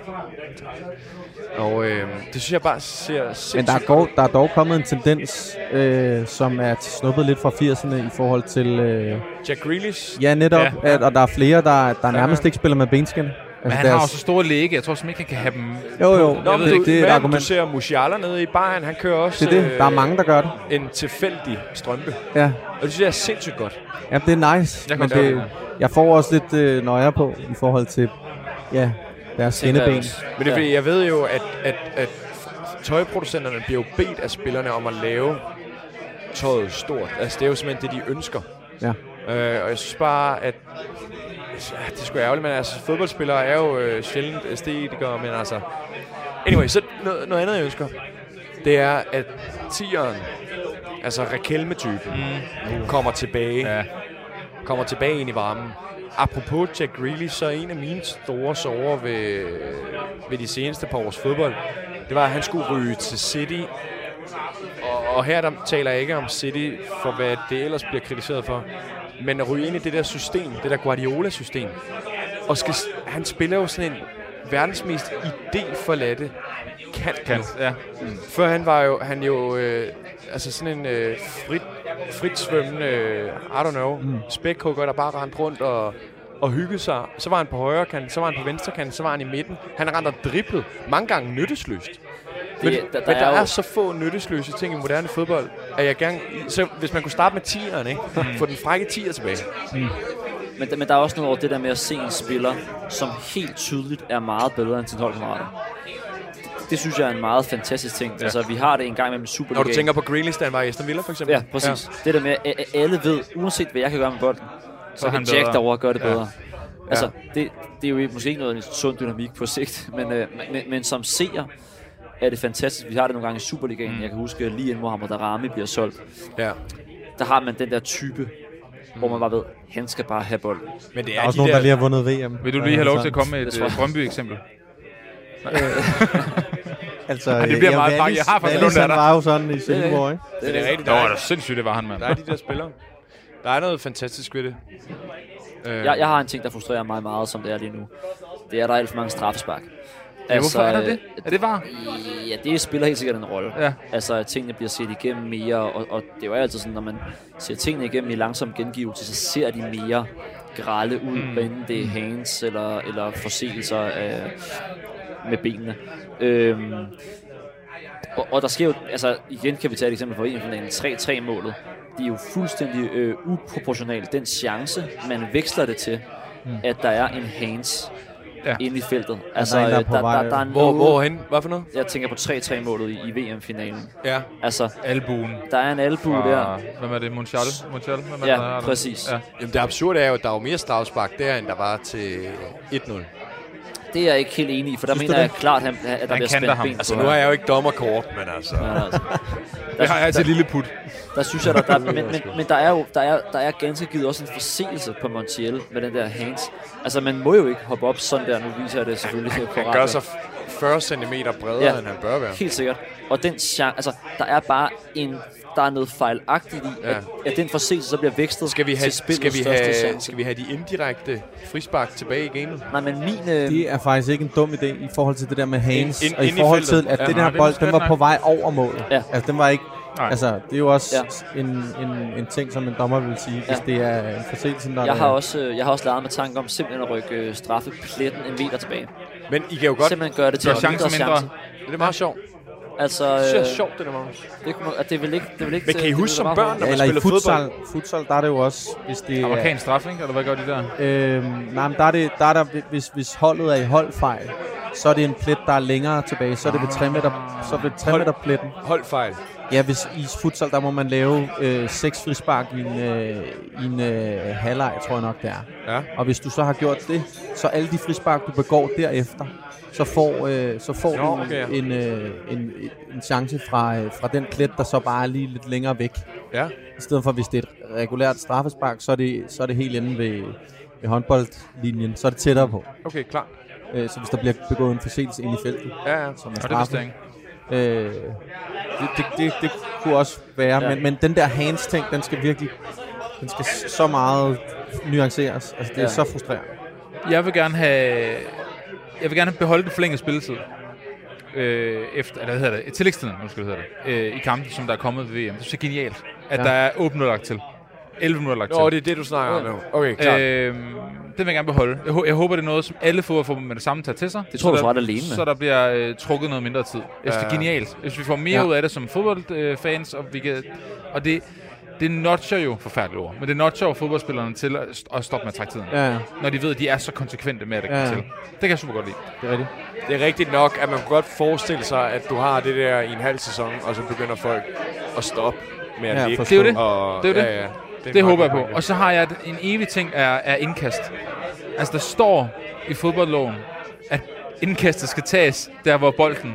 Og øh, det synes jeg bare ser Men sindssygt der er, dog, der er dog kommet en tendens, øh, som er snuppet lidt fra 80'erne i forhold til... Øh, Jack Grealish, ja, netop. Ja. Ja. At, og der er flere, der, der nærmest ikke spiller med benskin. Men han har jo så store læge. Jeg tror simpelthen ikke, han kan have dem... Jo, jo. Nå, det, men du, det er et men argument. Du ser Musiala nede i Bayern, han kører også Det er det. Der er mange, der gør det. øh, en tilfældig strømpe. Ja. Og det synes jeg er sindssygt godt. ja, det er nice. Jeg men det, jeg får også lidt øh, nøje på i forhold til ja, deres også. Men det er fordi, jeg ved jo, at, at, at tøjproducenterne bliver jo bedt af spillerne om at lave tøjet stort. Altså, det er jo simpelthen det, de ønsker. Ja. Øh, og jeg synes bare, at ja, det er sgu ærgerligt, men altså, fodboldspillere er jo øh, sjældent æstetikere, men altså... Anyway, så noget, noget andet, jeg ønsker, det er, at tieren, altså Rakelme-typen, mm. kommer tilbage. Ja. Kommer tilbage ind i varmen. Apropos Jack Grealish, så er en af mine store sover ved, ved de seneste par års fodbold, det var, at han skulle ryge til City. Og, og her der taler jeg ikke om City for, hvad det ellers bliver kritiseret for. Men at ryge ind i det der system, det der Guardiola-system. Og skal, han spiller jo sådan en verdens mest idéforladte kant. Kan, nu. ja. Før han var jo, han jo øh, altså sådan en øh, frit, frit svømmende, øh, I don't know, mm. spækhugger, der bare rendte rundt og, og hyggede sig. Så var han på højre kant, så var han på venstre kant, så var han i midten. Han rendte og driblede mange gange nyttesløst. Men, Det- der, der- men der der er er, jo- så få nyttesløse ting i moderne fodbold, at jeg gerne... Så hvis man kunne starte med tieren, ikke? Få den frække tier tilbage. Men, der- men der er også noget over det der med at se en spiller, som helt tydeligt er meget bedre end sine holdkammerater. Det, det synes jeg er en meget fantastisk ting. Ja. Altså, vi har det en gang med Superligaen. Når du tænker på Grealish, han var i Aston Villa, for eksempel. Ja, præcis. Ja. Det der med, at alle ved, uanset hvad jeg kan gøre med bolden, så er kan han Jack bedre. derovre gøre det Ja. bedre. Altså, det, det er jo måske ikke noget en sund dynamik på sigt, <laughs> men, øh, men, men som seer er det fantastisk. Vi har det nogle gange i Superligaen. Mm. Jeg kan huske, lige inden Mohamed Darami bliver solgt, ja. der har man den der type, mm. hvor man bare ved, han skal bare have bolden. Men det Der er, er også de nogen, der, der lige har vundet VM. Vil du lige have lov til at komme med Det et øh. Brøndby-eksempel? <laughs> Altså, det bliver ja, meget bange. Jeg har faktisk Wallis, nogen, der han var jo sådan i Silkeborg, ikke? Men det er rigtigt. Nå, Der det er, er sindssygt, det var han, mand. der er de der spillere. Der er noget fantastisk ved det. Øh, Jeg, jeg har en ting, der frustrerer mig meget, som det er lige nu. Det er, at der er alt for mange straffespark. Ja, hvorfor er der øh, det? Er det var? Ja, det spiller helt sikkert en rolle. Ja. Altså, at tingene bliver set igennem mere, og, og det er jo altid sådan, når man ser tingene igennem i langsom gengivelse, så ser de mere grælde ud, mm. hvad enten det er hands eller, eller forseelser af, med benene. Øhm, og, og der sker jo, altså igen kan vi tage et eksempel fra EM-finalen, 3-3-målet. Det er jo fuldstændig øh, uproportionalt. Den chance, man veksler det til, mm. at der er en hands Ja. inde i feltet. Altså, der er en, der er øh, på der, vej. der, der er Hvor, noget, hvorhen? Hvad for noget? jeg tænker på 3-3-målet i, i VM-finalen. Ja. Altså, Albuen. der er en albu der. Hvem er det? Monchal? Monchal? Hvem er Ja, der den? præcis. Ja. Jamen det absurde er jo, at der var mere strafspark der, end der var til 1-0. Det er jeg ikke helt enig i, for der Synes mener jeg klart, at, at der Han bliver spændt ham. ben Altså nu er ham. jeg jo ikke dommerkort, men altså... Ja, altså. Det har jeg til lille put. Der synes jeg, der, der <laughs> men, men, men der er jo der er, der er ganske givet også en forseelse på Montiel med den der hands. Altså, man må jo ikke hoppe op sådan der. Nu viser jeg det selvfølgelig på Han gør sig 40 cm bredere, Ja. end han bør være. Helt sikkert. Og den chance, altså, der er bare en, der er noget fejlagtigt i, Ja. at, at den forseelse så bliver vækstet Skal vi have, til spillets skal vi største have, chance. skal vi have de indirekte frispark tilbage i gamet? Nej, men min... Øh, Det er faktisk ikke en dum idé i forhold til det der med hands, Ind- ind- og i forhold til, at Ja, det nej, der det er bold, den var ret på nok. vej over målet. Ja. Altså, den var ikke... Nej. Altså, det er jo også Ja. en, en, en ting, som en dommer vil sige, hvis Ja. det er en forseelse, der jeg er- har også, øh, jeg har også lavet med tanke om simpelthen at rykke øh, straffepletten en meter tilbage. Men I kan jo godt... Simpelthen gøre det til Gør en chancen mindre mindre. chance. Det er meget sjovt. Altså, Det er øh, sjovt, det der meget. det, kunne, at det vil ikke, det vil ikke Men kan I huske som børn, når Ja, man eller i spillede futsal, fodbold? futsal, der er det jo også, hvis det er... Amerikansk straf, ikke? Eller hvad gør de der? Øhm, nej, men der er, det, der er der, hvis, hvis holdet er i holdfejl, så er det en plet, der er længere tilbage. Så er det ved 3 meter, så ved 3 meter pletten. Holdfejl. Ja, hvis i futsal, der må man lave øh, seks frispark i en, øh, i en øh, halvleg, tror jeg nok det er. Ja. Og hvis du så har gjort det, så alle de frispark, du begår derefter, så får, øh, så får du okay, ja. en, øh, en, en chance fra, øh, fra den plet, der så bare er lige lidt længere væk. Ja. I stedet for, hvis det er et regulært straffespark, så er det, så er det helt inde ved, ved håndboldlinjen. Så er det tættere på. Okay, klar. Øh, så hvis der bliver begået en forseelse ind i feltet, Ja, ja. som er Og det vidste straffet. Øh, det, det, det, det kunne også være, ja. Men, men den der hands-ting, den skal virkelig, den skal så meget nuanceres. Altså, det er Ja. så frustrerende. Jeg vil gerne have... Jeg vil gerne beholde den forlængede spilletid. Øh, efter, eller hvad hedder det? Tillægstiden, nu skal det hedder det. Øh, I kampen, som der er kommet ved VM. Det er så genialt, at Ja. der er 8 minutter lagt til. 11 minutter lagt Nå, til. det er det, du snakker om nu. Okay, klart. Øhm, det vil jeg gerne beholde. Jeg, jeg håber, det er noget, som alle fodboldforbund med det samme tager til sig. Det tror du så så der, ret alene med. Så der bliver øh, trukket noget mindre tid. Jeg synes, det er genialt. Hvis vi får mere Ja. ud af det som fodboldfans, og vi kan... Og det, det notcher jo, forfærdeligt ord, men det notcher jo fodboldspillerne til at, st- at stoppe med at trække tiden. Ja, ja, Når de ved, at de er så konsekvente med, at det Ja, kan ja. til. Det kan jeg super godt lide. det er rigtigt. Det er rigtigt nok, at man kunne godt forestille sig, at du har det der i en halv sæson, og så begynder folk at stoppe med at Ja, ligge. Det er jo det. Og, Det er jo det. Ja, ja. Det, en håber jeg på. Og så har jeg en evig ting er, er indkast. Altså, der står i fodboldloven, at indkastet skal tages der, hvor bolden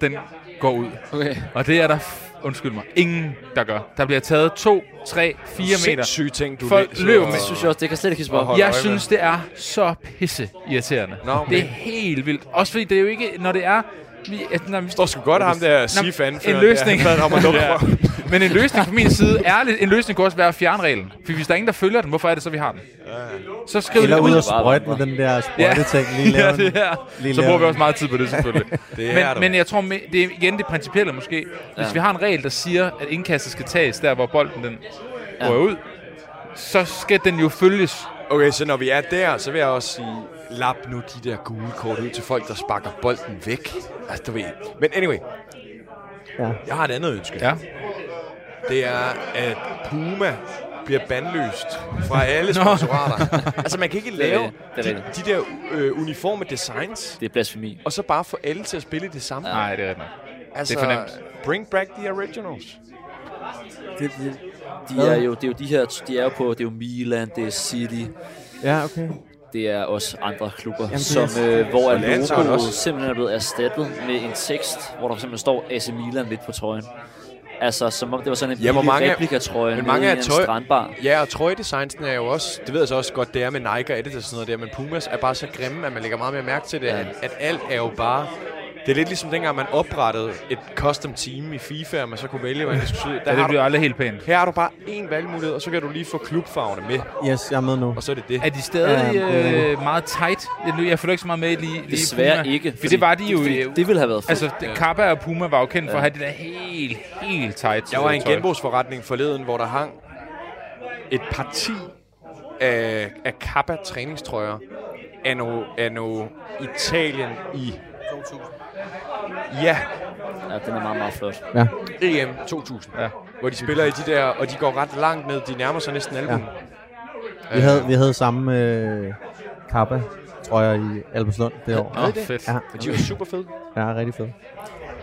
den går ud. Okay. Og det er der, undskyld mig, ingen, der gør. Der bliver taget 2, 3, 4 meter. Sindssyge ting, du Folk løber med. Det synes jeg også, det kan slet ikke øje Jeg synes, det er så pisse irriterende. Okay. Det er helt vildt. Også fordi det er jo ikke, når det er... Vi, at når vi står sgu godt ham der SIF Nå, anfører. en løsning. Der, om at lukke Ja. Men en løsning fra min side, ærligt, en løsning kunne også være at fjerne reglen. For hvis der er ingen, der følger den, hvorfor er det så, vi har den? Så skriv Eller det ud og sprøjte med den der sprøjteting. Lige <laughs> lave ja, det her. lige Så bruger vi også meget tid på det, selvfølgelig. <laughs> Det er men, men jeg tror, det er igen det principielle måske. Hvis Ja. vi har en regel, der siger, at indkastet skal tages der, hvor bolden den Ja. går ud, så skal den jo følges. Okay, så når vi er der, så vil jeg også sige, lap nu de der gule kort ud til folk, der sparker bolden væk. Altså, du ved. Men anyway, Ja. jeg har et andet ønske. Ja. Det er, at Puma bliver bandløst fra alle sponsorater. <laughs> altså, man kan ikke lave. Det er de, de der øh, uniforme designs, Det er blasfemi. og så bare få alle til at spille det samme. Nej, det er rigtigt. altså, det er for nemt. Bring back the originals. Det, det, De er jo, det er jo de her, de er jo på, det er jo Milan, det er City, ja, okay. Det er også andre klubber, Jamen, som, er- øh, hvor logoet også. simpelthen er blevet erstattet med en tekst, hvor der simpelthen står AC Milan lidt på trøjen. Altså, som om det var sådan en Ja, hvor mange- replikatrøje men mange af en tøj- strandbar. Ja, og trøjedesignsen er jo også, det ved jeg så også godt, det er med Nike og Adidas og sådan noget der, men Pumas er bare så grimme, at man lægger meget mere mærke til det, Ja. at, at alt er jo bare... Det er lidt ligesom dengang, man oprettede et custom team i FIFA, og man så kunne vælge, hvordan det skulle se ud. Der Ja, det bliver aldrig helt pænt. her har du bare én valgmulighed, og så kan du lige få klubfarverne med, Yes, jeg er med nu. og så er det det. Er de stadig Ja, det øh, meget tight? Jeg, jeg føler ikke så meget med i lige, lige Desværre Puma. ikke. For det var de jo... øh, det ville have været fedt. Altså, det, Kappa og Puma var jo kendt for at have det der helt, helt tight Jeg var i øh, en tøj. genbrugsforretning forleden, hvor der hang et parti af, af Kappa træningstrøjer af no, af no Italien i... 2000. Ja, Ja, den er meget, meget flot. Ja. EM 2000. Ja. Hvor de spiller i de der, og de går ret langt ned. De nærmer sig næsten albuen. Vi havde, vi havde samme øh, kappa trøjer i Albertslund det år. Nå, fedt. Ja, de var super fede. ja, rigtig fedt.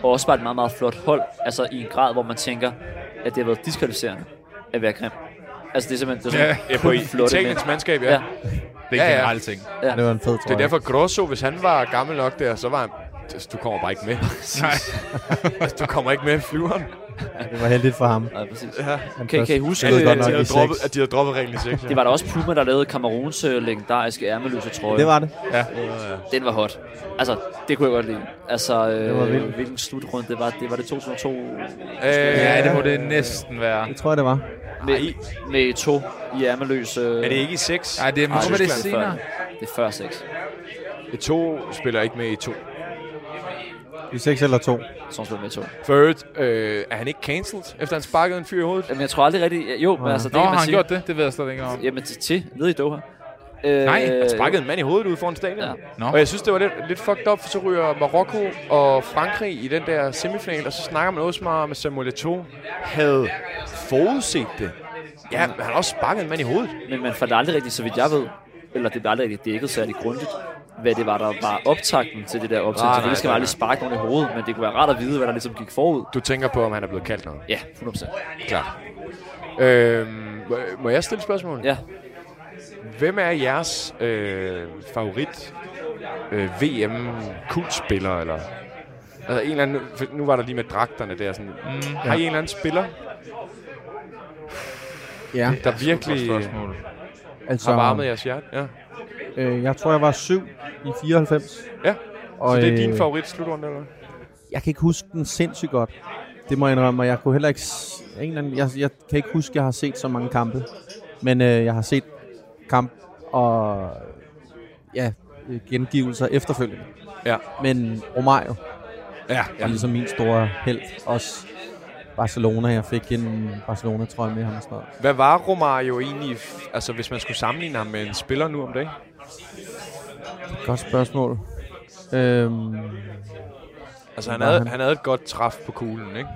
Og også bare et meget, meget flot hold. Altså i en grad, hvor man tænker, at det har været diskvalificerende at være grim. Altså det er simpelthen det er sådan Ja, på flotte Italiens mænd. mandskab, ja. Ja. ja. Det er Ja, en ja. generelt ting. Ja. Det var en fed trøje. Det er derfor Grosso, hvis han var gammel nok der, så var han... Altså, Du kommer bare ikke med. <laughs> Nej. <laughs> Altså, du kommer ikke med i flyveren. Det var heldigt for ham. Ja, præcis. Ja. Han Kan, kan I huske, At, godt at, de droppet, at de havde droppet reglen i 6. det var der også Puma, der lavede Cameroons øh, legendariske ærmeløse trøje. Det var det. Den var hot. Altså, det kunne jeg godt lide. Altså, øh, Det var vildt. hvilken slutrunde det var. Det var det 2002 Øh, Ja, det må det næsten være. Det tror jeg, det var. med, med to i ærmeløs. Øh, Er det ikke i 6? Nej, det er måske det senere. Før. Det er før 6. I 2 spiller ikke med i 2. I 6 eller 2. Som spiller med i to. For øvrigt, øh, er han ikke cancelled, efter han sparkede en fyr i hovedet? Jamen, jeg tror aldrig rigtig... Jo, men altså, det Nå, kan har man han sige. gjort det? Det ved jeg slet ikke om. Jamen, til, til nede i Doha. Øh, Nej, Han sparkede en mand i hovedet ude foran stadion. Ja. Ja. Nå. Og jeg synes, det var lidt, lidt fucked up, for så ryger Marokko og Frankrig i den der semifinal, og så snakker man også meget med Samuel Eto'o havde forudset det. Ja, men han har også sparket en mand i hovedet. Men man fandt aldrig rigtigt, så vidt jeg ved, eller det blev aldrig rigtig dækket særlig grundigt, hvad det var, der var optakten til det der optag. Nej, det skal man aldrig sparke nogen i hovedet, men det kunne være rart at vide, hvad der ligesom gik forud. Du tænker på, om han er blevet kaldt noget. Ja, 100%. Klart. Øhm, må- jeg stille et spørgsmål? Ja, Hvem er jeres øh, favorit øh, VM-kultspiller? Eller? Altså en eller anden, for nu var der lige med dragterne der. Sådan, mm, har I en eller anden spiller, Ja. der virkelig Spørgsmål. Altså, har varmet jeres hjerte? Ja. Øh, jeg tror, jeg var 7 i 94. ja. Og, Så det er øh, din favorit slutrunde, eller? Jeg kan ikke huske den sindssygt godt. Det må jeg indrømme, og jeg kunne heller ikke... En eller anden, jeg, jeg kan ikke huske, at jeg har set så mange kampe. Men øh, jeg har set kamp og ja, gengivelser efterfølgende. Ja. Men Romario Ja. var ligesom min store held. Også Barcelona. Jeg fik en Barcelona-trøje med ham og sådan noget. Hvad var Romario egentlig, altså hvis man skulle sammenligne ham med en spiller nu om dagen? Godt spørgsmål. Øhm, Altså han havde, han- han havde et godt træf på kuglen, ikke?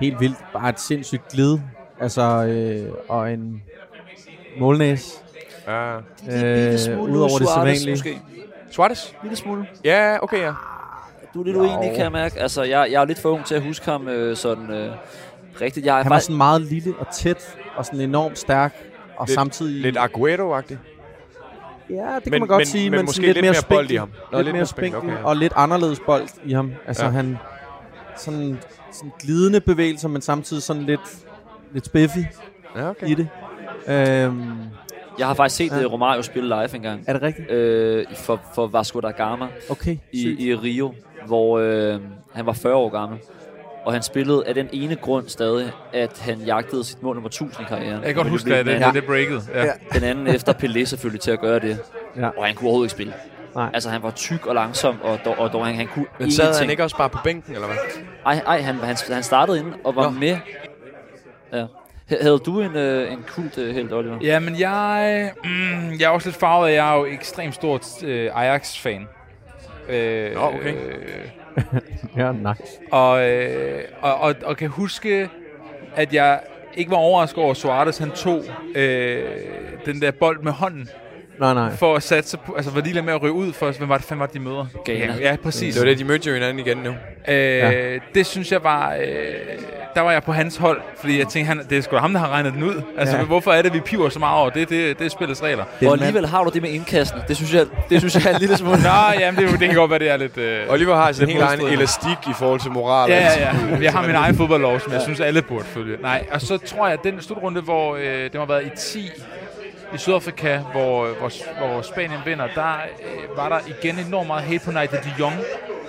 helt vildt. Bare et sindssygt glid. Altså, øh, og en målnæs. Ja. Øh, Udover det sædvanlige. Suarez? Lille smule. Ja, okay, ja. Du er lidt uenig, kan jeg mærke. Altså, jeg, jeg er lidt for ung til at huske ham øh, sådan øh, rigtigt. Jeg er Han var faktisk, sådan meget lille og tæt, og sådan enormt stærk, og Lidt- samtidig... Lidt Aguero-agtig. Ja, det kan men- man godt men- sige, men men, måske sådan lidt, lidt mere mere bold i ham. Nå, Lidt, lidt mere spinkel, okay, ja. og lidt anderledes bold i ham. Altså, Ja. han... Sådan, sådan glidende bevægelser, men samtidig sådan lidt, lidt spiffy Ja, okay. i det. Øhm, jeg har faktisk set Ja. ja. Romario spille live engang. er det rigtigt? Øh, for, for Vasco da Gama Okay, i, sygt. i Rio, hvor øh, han var 40 år gammel. Og han spillede af den ene grund stadig, at han jagtede sit mål nummer 1000 i karrieren. Jeg kan godt huske, at det, det, det breaket. Ja. Ja. Den anden efter Pelé selvfølgelig til at gøre det. Ja. Og han kunne overhovedet ikke spille. Nej. Altså, han var tyk og langsom, og, dog, og dog, han, han kunne Men sad han ikke også bare på bænken, eller hvad? Ej, ej han, han, han startede ind og var Nå. med. Ja. Havde du en, øh, en kult øh, helt, Oliver? Ja, men jeg, mm, jeg er også lidt farvet af, jeg er jo ekstremt stort øh, Ajax-fan. Øh, Nå, okay. Øh, <laughs> Ja, nice. og, øh, og, og, og kan huske, at jeg ikke var overrasket over, at Suarez han tog øh, den der bold med hånden, Nej, nej. for at satse på, altså var lige med at ryge ud for os. Hvem var det fandme, var det, de møder? Ghana. Ja, ja præcis. Det var det, de mødte jo hinanden igen nu. Øh, ja. Det synes jeg var... Øh, der var jeg på hans hold, fordi jeg tænkte, han, det er sgu ham, der har regnet den ud. Altså, Ja. ja. hvorfor er det, vi piver så meget over? Det, det, det er spillets regler. Det er Og alligevel har du det med indkastene. Det synes jeg, det synes jeg er en lille smule. Nå, jamen, det, er det kan godt være, det er lidt... Øh, Oliver har sin helt egen elastik i forhold til moral. Ja, ja, ja. Jeg har min egen fodboldlov, som jeg synes, alle burde følge. Nej, og så tror jeg, at den slutrunde, hvor øh, det har været i 10 i Sydafrika, hvor, hvor, hvor Spanien vinder, der øh, var der igen enormt meget hate på Nigel de Jong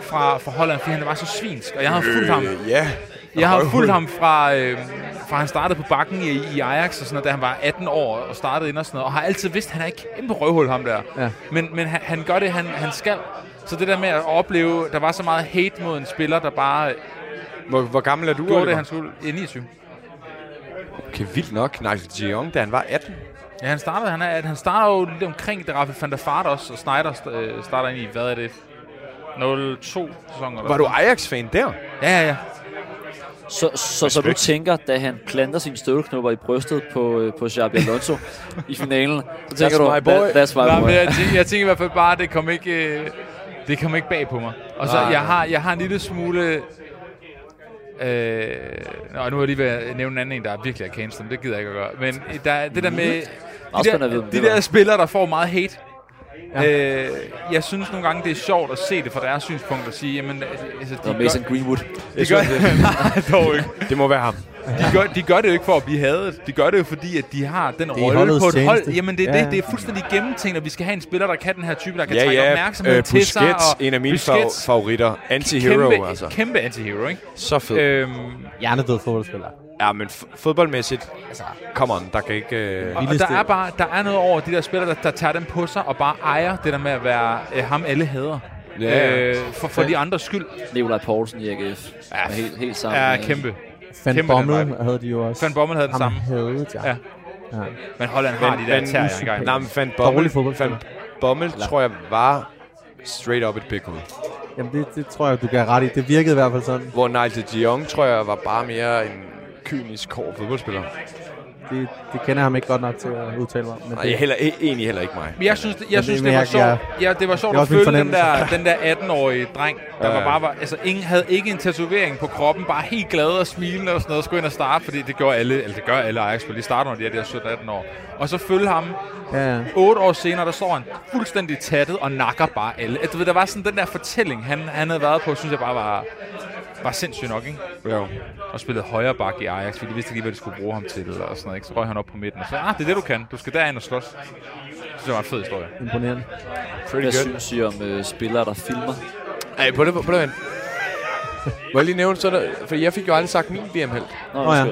fra, fra Holland, fordi han var så svinsk. Og jeg har fulgt ham, Øh, ja. jeg har fulgt ham fra, øh, fra han startede på bakken i, i Ajax, og sådan noget, da han var 18 år og startede ind og sådan noget, og har altid vidst, at han er ikke kæmpe røvhul, ham der. Ja. Men, men han, han gør det, han, han skal. Så det der med at opleve, der var så meget hate mod en spiller, der bare Hvor, hvor gammel er du, gjorde det, han skulle. Ja, 29. Okay, vildt nok. Nigel de Jong, da han var 18. Ja, han startede, han, er, han starter jo lidt omkring, da Rafael van der Vaart også, og Snyder øh, starter ind i, hvad er det, 02 sæsoner. Var du Ajax-fan der? Ja, ja, ja. Så, så, så du tænker, da han planter sine støvleknopper i brystet på, øh, på Xabi Alonso <laughs> i finalen, så tænker That's du, my boy. "That- that's my Nej, boy. jeg, tænker, jeg tænker i hvert fald bare, at det kom ikke, øh, det kom ikke bag på mig. Og så, Nej. jeg har, jeg har en lille smule... Øh, nå, nu er jeg lige ved at nævne en anden en, der virkelig er men det gider jeg ikke at gøre. Men der, er det der med... Meget De at der, om de der spillere, der får meget hate, Ja. Øh, jeg synes nogle gange, det er sjovt at se det fra deres synspunkt og sige, jamen, altså, de Og Mason Greenwood. de gør, <laughs> nej, dog ikke. Det må være ham. De gør, de gør det jo ikke for at blive hadet. De gør det jo fordi, at de har den rolle på et hold. Jamen, det er, Ja, det, det er fuldstændig gennemtænkt, og vi skal have en spiller, der kan den her type, der kan Ja, trække ja. opmærksomhed Øh, til sig. Busquets, og en af mine Busquets, fa- favoritter. Anti-hero, kæmpe, altså. Kæmpe anti-hero, ikke? Så fed. Øhm, Hjernedød fodboldspiller. Ja, men fodboldmæssigt, altså, come on, der kan ikke... Øh... og, og der er bare der er noget over de der spillere, der, der tager dem på sig og bare ejer det der med at være øh, ham alle hader. Ja, ja. Øh, for, for de andres skyld. Nikolaj Poulsen i AGF. Ja, helt, helt sammen. Er med- kæmpe. Van Kæmpe Bommel havde de jo også. Van Bommel havde den Ham samme. havde jeg. Ja. ja. Men Holland har de der terrier engang. Nej, men Van Bommel. Van Bommel tror jeg var straight up et pikhoved. Jamen, det, det tror jeg, du kan have ret i. Det virkede i hvert fald sådan. Hvor Nigel de Jong, tror jeg, var bare mere en kynisk, hård fodboldspiller. Det, det kender jeg ham ikke godt nok til at udtale mig om. Men Nej, jeg er heller, e- egentlig heller ikke mig. Men jeg synes, det, jeg Men synes, det- var sjovt. jeg- Ja, det var sjovt at følge den der, den der 18-årige dreng, der Ja, var bare var, altså ingen havde ikke en tatovering på kroppen, bare helt glad og smilende og sådan noget, skulle ind og starte, fordi det gør alle, eller det gør alle Ajax, for de starter, når de er der 17-18 år. Og så følge ham, Ja, ja. 8 år senere, der står han fuldstændig tattet og nakker bare alle. At Du ved, der var sådan den der fortælling, han, han havde været på, synes jeg bare var, var sindssygt nok, ikke? Jo. Og spillede højre bak i Ajax, fordi de vidste ikke lige, hvad de skulle bruge ham til, og sådan noget, ikke? Så røg han op på midten og sagde, ah, det er det, du kan. Du skal derind og slås. Det synes jeg var en fed historie. Imponerende. Pretty Hvad good. synes I om øh, spillere, der filmer? Ej, på det, på det. Må jeg lige nævne så der, for jeg fik jo aldrig sagt min VM-held. Nå, Nå ja.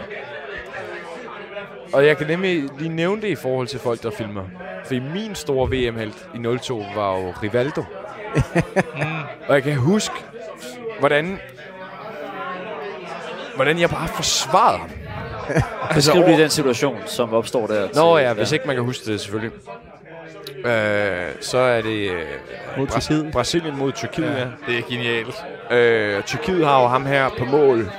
Og jeg kan nemlig lige nævne det i forhold til folk, der filmer. Fordi min store VM-held i 02 var jo Rivaldo. mm. <laughs> Og jeg kan huske, hvordan, hvordan jeg bare forsvarede ham. <laughs> altså, Skriv lige den situation, som opstår der. Nå til- ja, hvis ikke man kan huske det selvfølgelig. Øh, så er det øh, Mod Tyrkiet. Brasilien mod Tyrkiet, ja. Det er genialt. Øh, Tyrkiet har jo ham her på mål.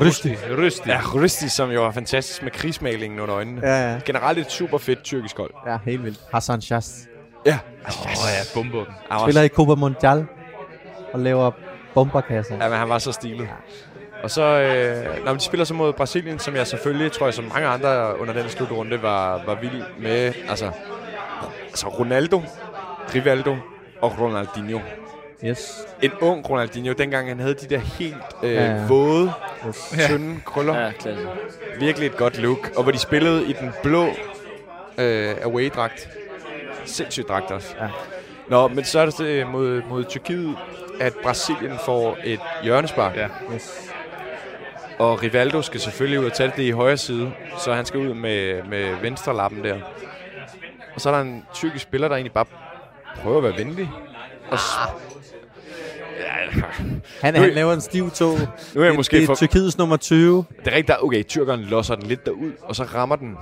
Rysti. Rysti. Ja, Rysti, som jo er fantastisk med krigsmalingen under øjnene. Ja, ja. Generelt et super fedt tyrkisk hold. Ja, helt vildt. Hassan Shas. Ja. Åh oh, ja, bomber den. Spiller i Copa Mundial og laver bomberkasser. ja, men han var så stilet. Og så, øh, når de spiller så mod Brasilien, som jeg selvfølgelig, tror jeg, som mange andre under den slutrunde, var, var vild med. Altså, altså Ronaldo, Rivaldo og Ronaldinho. Yes. En ung Ronaldinho, dengang han havde de der helt øh, Ja, ja, våde, yes. tynde krøller. Ja. Klasse. Virkelig et godt look. Og hvor de spillede i den blå øh, away-dragt. Sindssygt dragt også. Ja. Nå, men så er det mod, mod Tyrkiet, at Brasilien får et hjørnespark. Ja. yes. Og Rivaldo skal selvfølgelig ud og tage det i højre side, så han skal ud med, med venstre lappen der. Og så er der en tyrkisk spiller, der egentlig bare prøver at være venlig. Og s- ja, <laughs> Han, han laver en stiv tog. nu er jeg det, måske det er for... Tyrkiets nummer 20. Det er rigtigt, der, okay, tyrkeren losser den lidt derud, og så rammer den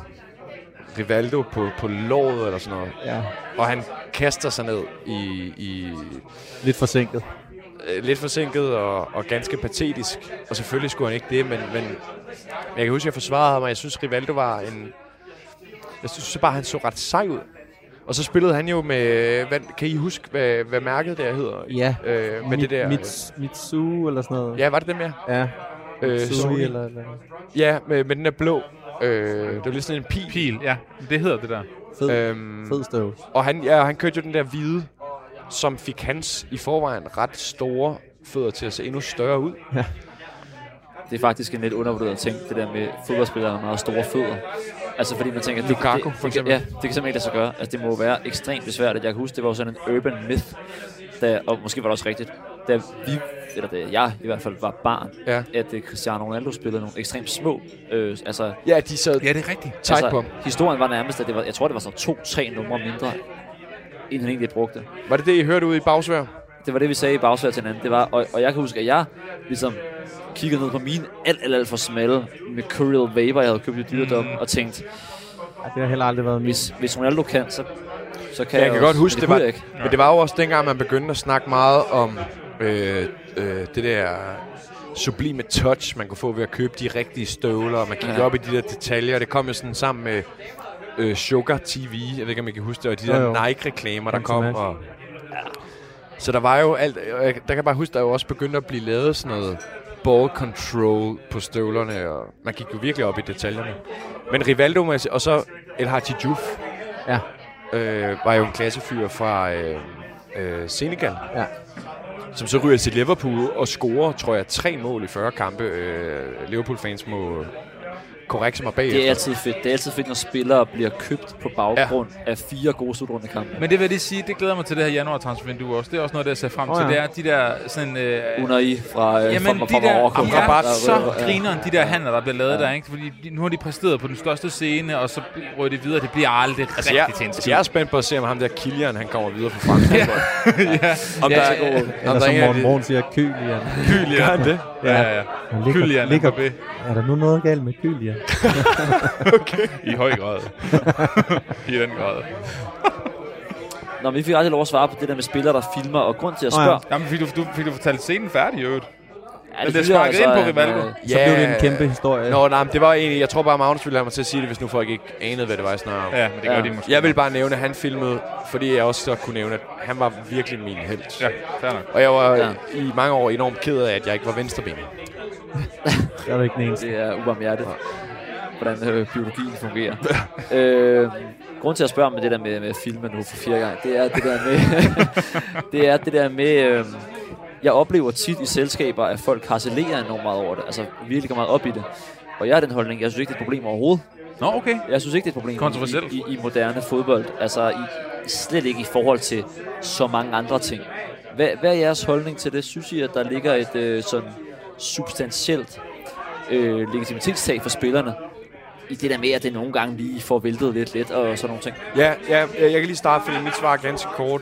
Rivaldo på, på låret eller sådan noget. Ja. Og han kaster sig ned i, i Lidt forsinket. Øh, lidt forsinket og, og ganske patetisk. Og selvfølgelig skulle han ikke det, men, men, jeg kan huske, at jeg forsvarede ham, og jeg synes, Rivaldo var en... Jeg synes bare, han så ret sej ud. Og så spillede han jo med... Hvad, kan I huske, hvad, hvad mærket der hedder? Ja. Øh, med Mi- det der... Mits, Mitsu eller sådan noget. Ja, var det dem, ja? Ja. Øh, Mitsui eller, eller Ja, med, med den der blå. Øh, det var lidt sådan en pil. Pil, ja. Det hedder det der. fed, Øhm, fed støv. Og han, ja, han kørte jo den der hvide, som fik hans i forvejen ret store fødder til at se endnu større ud. Det er faktisk en lidt undervurderet ting, det der med fodboldspillere med meget store fødder. Altså fordi man tænker, det, Lukaku, det, for det, kan, eksempel. ja, det kan simpelthen ikke lade sig gøre. Altså det må være ekstremt besværligt. Jeg kan huske, det var sådan en urban myth, da, og måske var det også rigtigt, da vi, eller da jeg i hvert fald var barn, Ja. at uh, Cristiano Ronaldo spillede nogle ekstremt små, øh, altså, Ja, de sad Ja, det er rigtigt. tight på altså ham. historien var nærmest, at det var, jeg tror det var så to-tre numre mindre, end han egentlig brugte. Var det det, I hørte ude i bagsvær? Det var det, vi sagde i bagsvær til hinanden. Det var, og, og jeg kan huske, at jeg ligesom kiggede ned på mine alt, alt, alt for smalle med Curial Vapor, jeg havde købt i dyredom, mm. og tænkte, Ja, det har heller aldrig været mit. hvis, hvis Ronaldo kan, så, så kan Ja, jeg jeg, kan også. godt huske, det kunne var, jeg ikke. men det var jo også dengang, man begyndte at snakke meget om øh, øh, det der sublime touch, man kunne få ved at købe de rigtige støvler, og man gik Ja. op i de der detaljer. Det kom jo sådan sammen med øh, Sugar TV, jeg ved ikke, om I kan huske det, og de Jo, jo. der Nike-reklamer, der Kom. Og, så der var jo alt, og jeg- der kan bare huske, der jo også begyndte at blive lavet sådan noget ball control på støvlerne, og man gik jo virkelig op i detaljerne. Men Rivaldo, og så El Hadji Diouf, Ja. øh, var jo en klassefyr fra øh, øh, Senegal. Ja. Som så ryger til Liverpool og scorer, tror jeg, tre mål i 40 kampe. Øh, Liverpool-fans må korrekse mig bagefter. Det er altid fedt. Det er altid fedt, når spillere bliver købt på baggrund ja. af fire gode slutrunde kampe. Men det vil jeg lige sige, det glæder mig til det her januar transfervindue også. Det er også noget, der jeg ser frem til. ja. Det er de der sådan... Øh, Unai fra, øh, Jamen, fra, de fra der, Marokko. de Der- er der- så ja. grineren, de der handler, der bliver lavet Ja. ja. der, ikke? Fordi de, nu har de præsteret på den største scene, og så rører de videre. Det bliver aldrig Altså, rigtig jeg, til altså, skid. jeg er spændt på at se, om ham der Kilian, han kommer videre på fransk fodbold. ja. Om Ja, der, så god. om Eller der som er Morten Morgen siger, Kylian. Gør han det? Ja, ja, ja. Han ligger- Kylian. Er der nu noget galt med Kylian? <laughs> I høj grad. I den grad. Nå, men vi fik aldrig lov at svare på det der med spillere, der filmer, og grund til at Nå ja. spørge... Jamen, fik du, du, fik du fortalt scenen færdig, i øvrigt? Ja, det jeg sparkede ind på Rivaldo. øh, Så blev det en kæmpe historie. Nå, nej, men det var egentlig... Jeg tror bare, Magnus ville have mig til at sige det, hvis nu folk ikke anede, hvad det var, jeg snakkede om. Ja, men det gør Ja. de måske. Jeg vil bare nævne, at han filmede, fordi jeg også så kunne nævne, at han var virkelig min held. Ja, fair nok. Og jeg var Ja. ja. i mange år enormt ked af, at jeg ikke var venstrebenet. <laughs> Det er ikke den eneste. Det er ubarmhjertet, hvordan øh, biologien fungerer. <laughs> øh, grund til at spørge med det der med, med at filme nu for fjerde gang, det er det der med... <laughs> det er det der med... Øh, jeg oplever tit i selskaber, at folk harcelerer enormt meget over det. Altså virkelig går meget op i det. Og jeg har den holdning, jeg synes ikke, det er et problem overhovedet. Nå, okay. Jeg synes ikke, det er et problem Kontroversielt. i, i, i moderne fodbold. Altså i, slet ikke i forhold til så mange andre ting. Hvad, hvad er jeres holdning til det? Synes I, at der ligger et øh, sådan substantielt øh, legitimitetstab for spillerne? I det der med, at det nogle gange lige får væltet lidt let og sådan nogle ting. Ja, ja, jeg kan lige starte, fordi mit svar er ganske kort.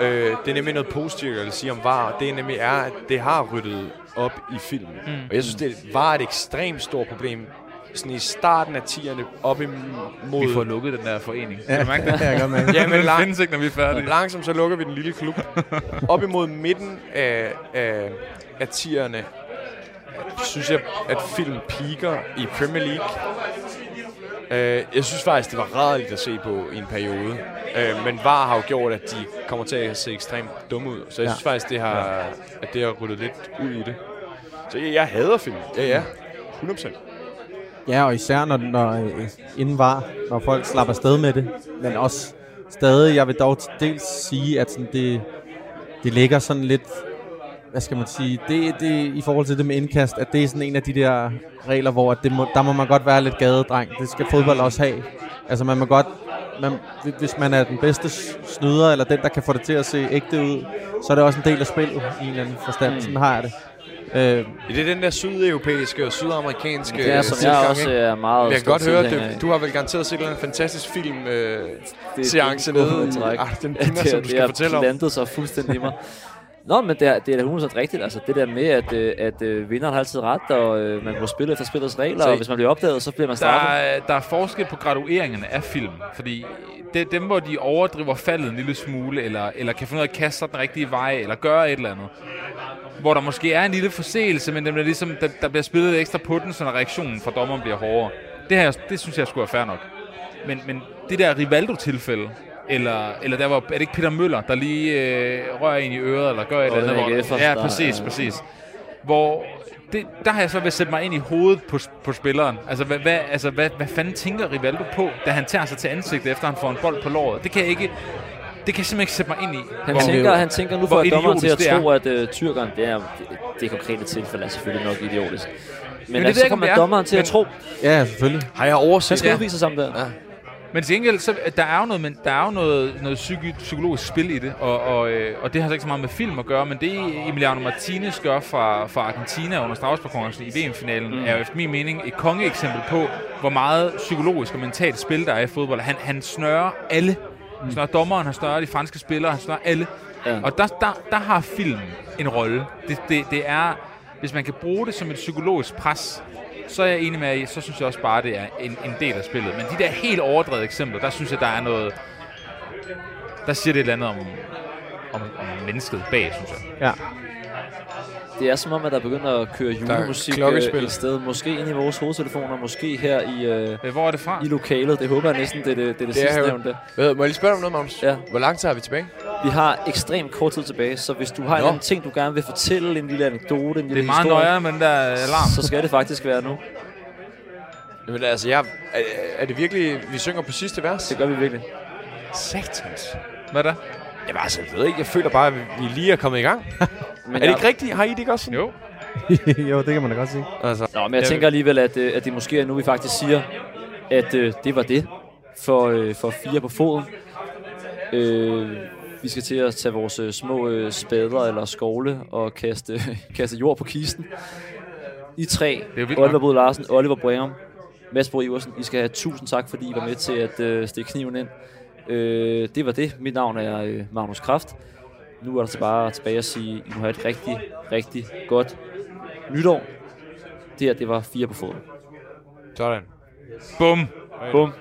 Øh, det er nemlig noget positivt, jeg vil sige om VAR. Det er nemlig er, at det har ryddet op i filmen. Mm. Og jeg synes, det var et ekstremt stort problem. Sådan i starten af 10'erne op imod... Vi får lukket den der forening. Kan du mærke det? <laughs> Ja, jeg kan mærke. Ja, men lang, findes ikke, når vi er færdige. langsomt så lukker vi den lille klub. <laughs> Op imod midten af, af, af 10'erne synes jeg, at film piker i Premier League. Uh, jeg synes faktisk, det var rædeligt at se på i en periode. Uh, men VAR har jo gjort, at de kommer til at se ekstremt dumme ud. Så jeg Ja. synes faktisk, det har, at det har ryddet lidt ud i det. Så jeg, jeg hader film. Ja, ja. 100%. Ja, og især når, når øh, inden var, når folk slapper afsted med det. Men også stadig, jeg vil dog dels sige, at sådan det, det ligger sådan lidt, hvad skal man sige, det, det i forhold til det med indkast, at det er sådan en af de der regler, hvor at det må, der må man godt være lidt gadedreng. Det skal fodbold også have. Altså man må godt, man, hvis man er den bedste snyder, eller den, der kan få det til at se ægte ud, så er det også en del af spillet i en eller anden forstand. Mm. Sådan har jeg det. Øh, Det er den der sydeuropæiske og sydamerikanske Det er, som jeg tilgang, også ikke? er meget Jeg kan godt høre, af. du, har vel garanteret set en fantastisk film øh, Det- seance det er nede træk. Ah, den det, som du det skal fortælle om. plantet sig fuldstændig i mig. <laughs> Nå, men det er, det er da 100% rigtigt. Altså, det der med, at, øh, at øh, vinderen har altid ret, og øh, man må spille efter spillets regler, Så- og hvis man bliver opdaget, så bliver man Der straffet. er, der er forskel på gradueringerne af film, fordi det, dem, hvor de overdriver faldet en lille smule, eller, eller kan finde ud af at kaste sig den rigtige vej, eller gøre et eller andet, hvor der måske er en lille forseelse, men den bliver ligesom, der, der bliver spillet lidt ekstra på den, så reaktionen fra dommeren bliver hårdere. Det, her, det synes jeg skulle være fair nok. Men, men det der Rivaldo-tilfælde, eller, eller der var, er det ikke Peter Møller, der lige øh, rører en i øret, eller gør et eller andet? Hvor, ja, der- præcis, ja. præcis. Hvor det, der har jeg så ved at sætte mig ind i hovedet på, på spilleren. Altså, hvad, hvad, altså hvad, hvad fanden tænker Rivaldo på, da han tager sig til ansigtet, efter han får en bold på låret? Det kan jeg ikke... Det kan jeg simpelthen ikke sætte mig ind i. Han Hvor- tænker, han tænker nu for at dommeren til at det tro, at øh, tyrkeren, det er det, det konkrete tilfælde er selvfølgelig nok idiotisk. Men, det ved altså, så kommer det er. dommeren til at Men- tro, ja, selvfølgelig. Har jeg han overset skal det? udvise sammen der. Ja. Men til gengæld, så, der er jo noget, men der er jo noget, noget psyki, psykologisk spil i det, og, og, øh, og det har så ikke så meget med film at gøre, men det Emiliano Martinez gør fra, fra Argentina under straffesparkkonkurrencen i VM-finalen, mm. er jo efter min mening et kongeeksempel på, hvor meget psykologisk og mentalt spil der er i fodbold. Han, han snører alle. Han snører dommeren, han snører de franske spillere, han snører alle. Ja. Og der, der, der har film en rolle. Det, det, det er, hvis man kan bruge det som et psykologisk pres, så er jeg enig med i, så synes jeg også bare, det er en, en del af spillet. Men de der helt overdrevet eksempler, der synes jeg, der er noget... Der siger det et eller andet om, om, om mennesket bag, synes jeg. Ja. Det er som om, at der er begyndt at køre julemusik øh, et sted. Måske ind i vores hovedtelefoner, måske her i, øh, Øh, Hvor er det fra? i lokalet. Det håber jeg næsten, det er det, det, er det, Det sidste nævnte. Må jeg lige spørge om noget, Magnus? Ja. Hvor lang tid har vi tilbage? Vi har ekstremt kort tid tilbage, så hvis du har en Nå. anden ting, du gerne vil fortælle, en lille anekdote, en lille Det er meget historie, nøjere med den der alarm. så skal det faktisk være nu. Jamen altså, jeg, er, er det virkelig, vi synger på sidste vers? Det gør vi virkelig. Satans. Hvad da? Jamen altså, jeg ved ikke, jeg føler bare, at vi lige er kommet i gang. <laughs> Men er det ikke rigtigt? Har I det ikke også sådan? Jo. <laughs> jo, det kan man da godt sige. Altså, Nå, men jeg tænker alligevel, at, øh, at det måske er nu, vi faktisk siger, at øh, det var det for, øh, for fire på foden. Øh, vi skal til at tage vores øh, små øh, spader eller skovle og kaste, <laughs> kaste jord på kisten. I tre, Oliver nok. Bod Larsen, Oliver Breum, Mads Bro Iversen, I skal have tusind tak, fordi I var med til at øh, stikke kniven ind. Øh, det var det. Mit navn er øh, Magnus Kraft. Nu er der så bare tilbage at sige, at I må have et rigtig, rigtig godt nytår. Det her, det var fire på foden. sådan. Bum. Bum.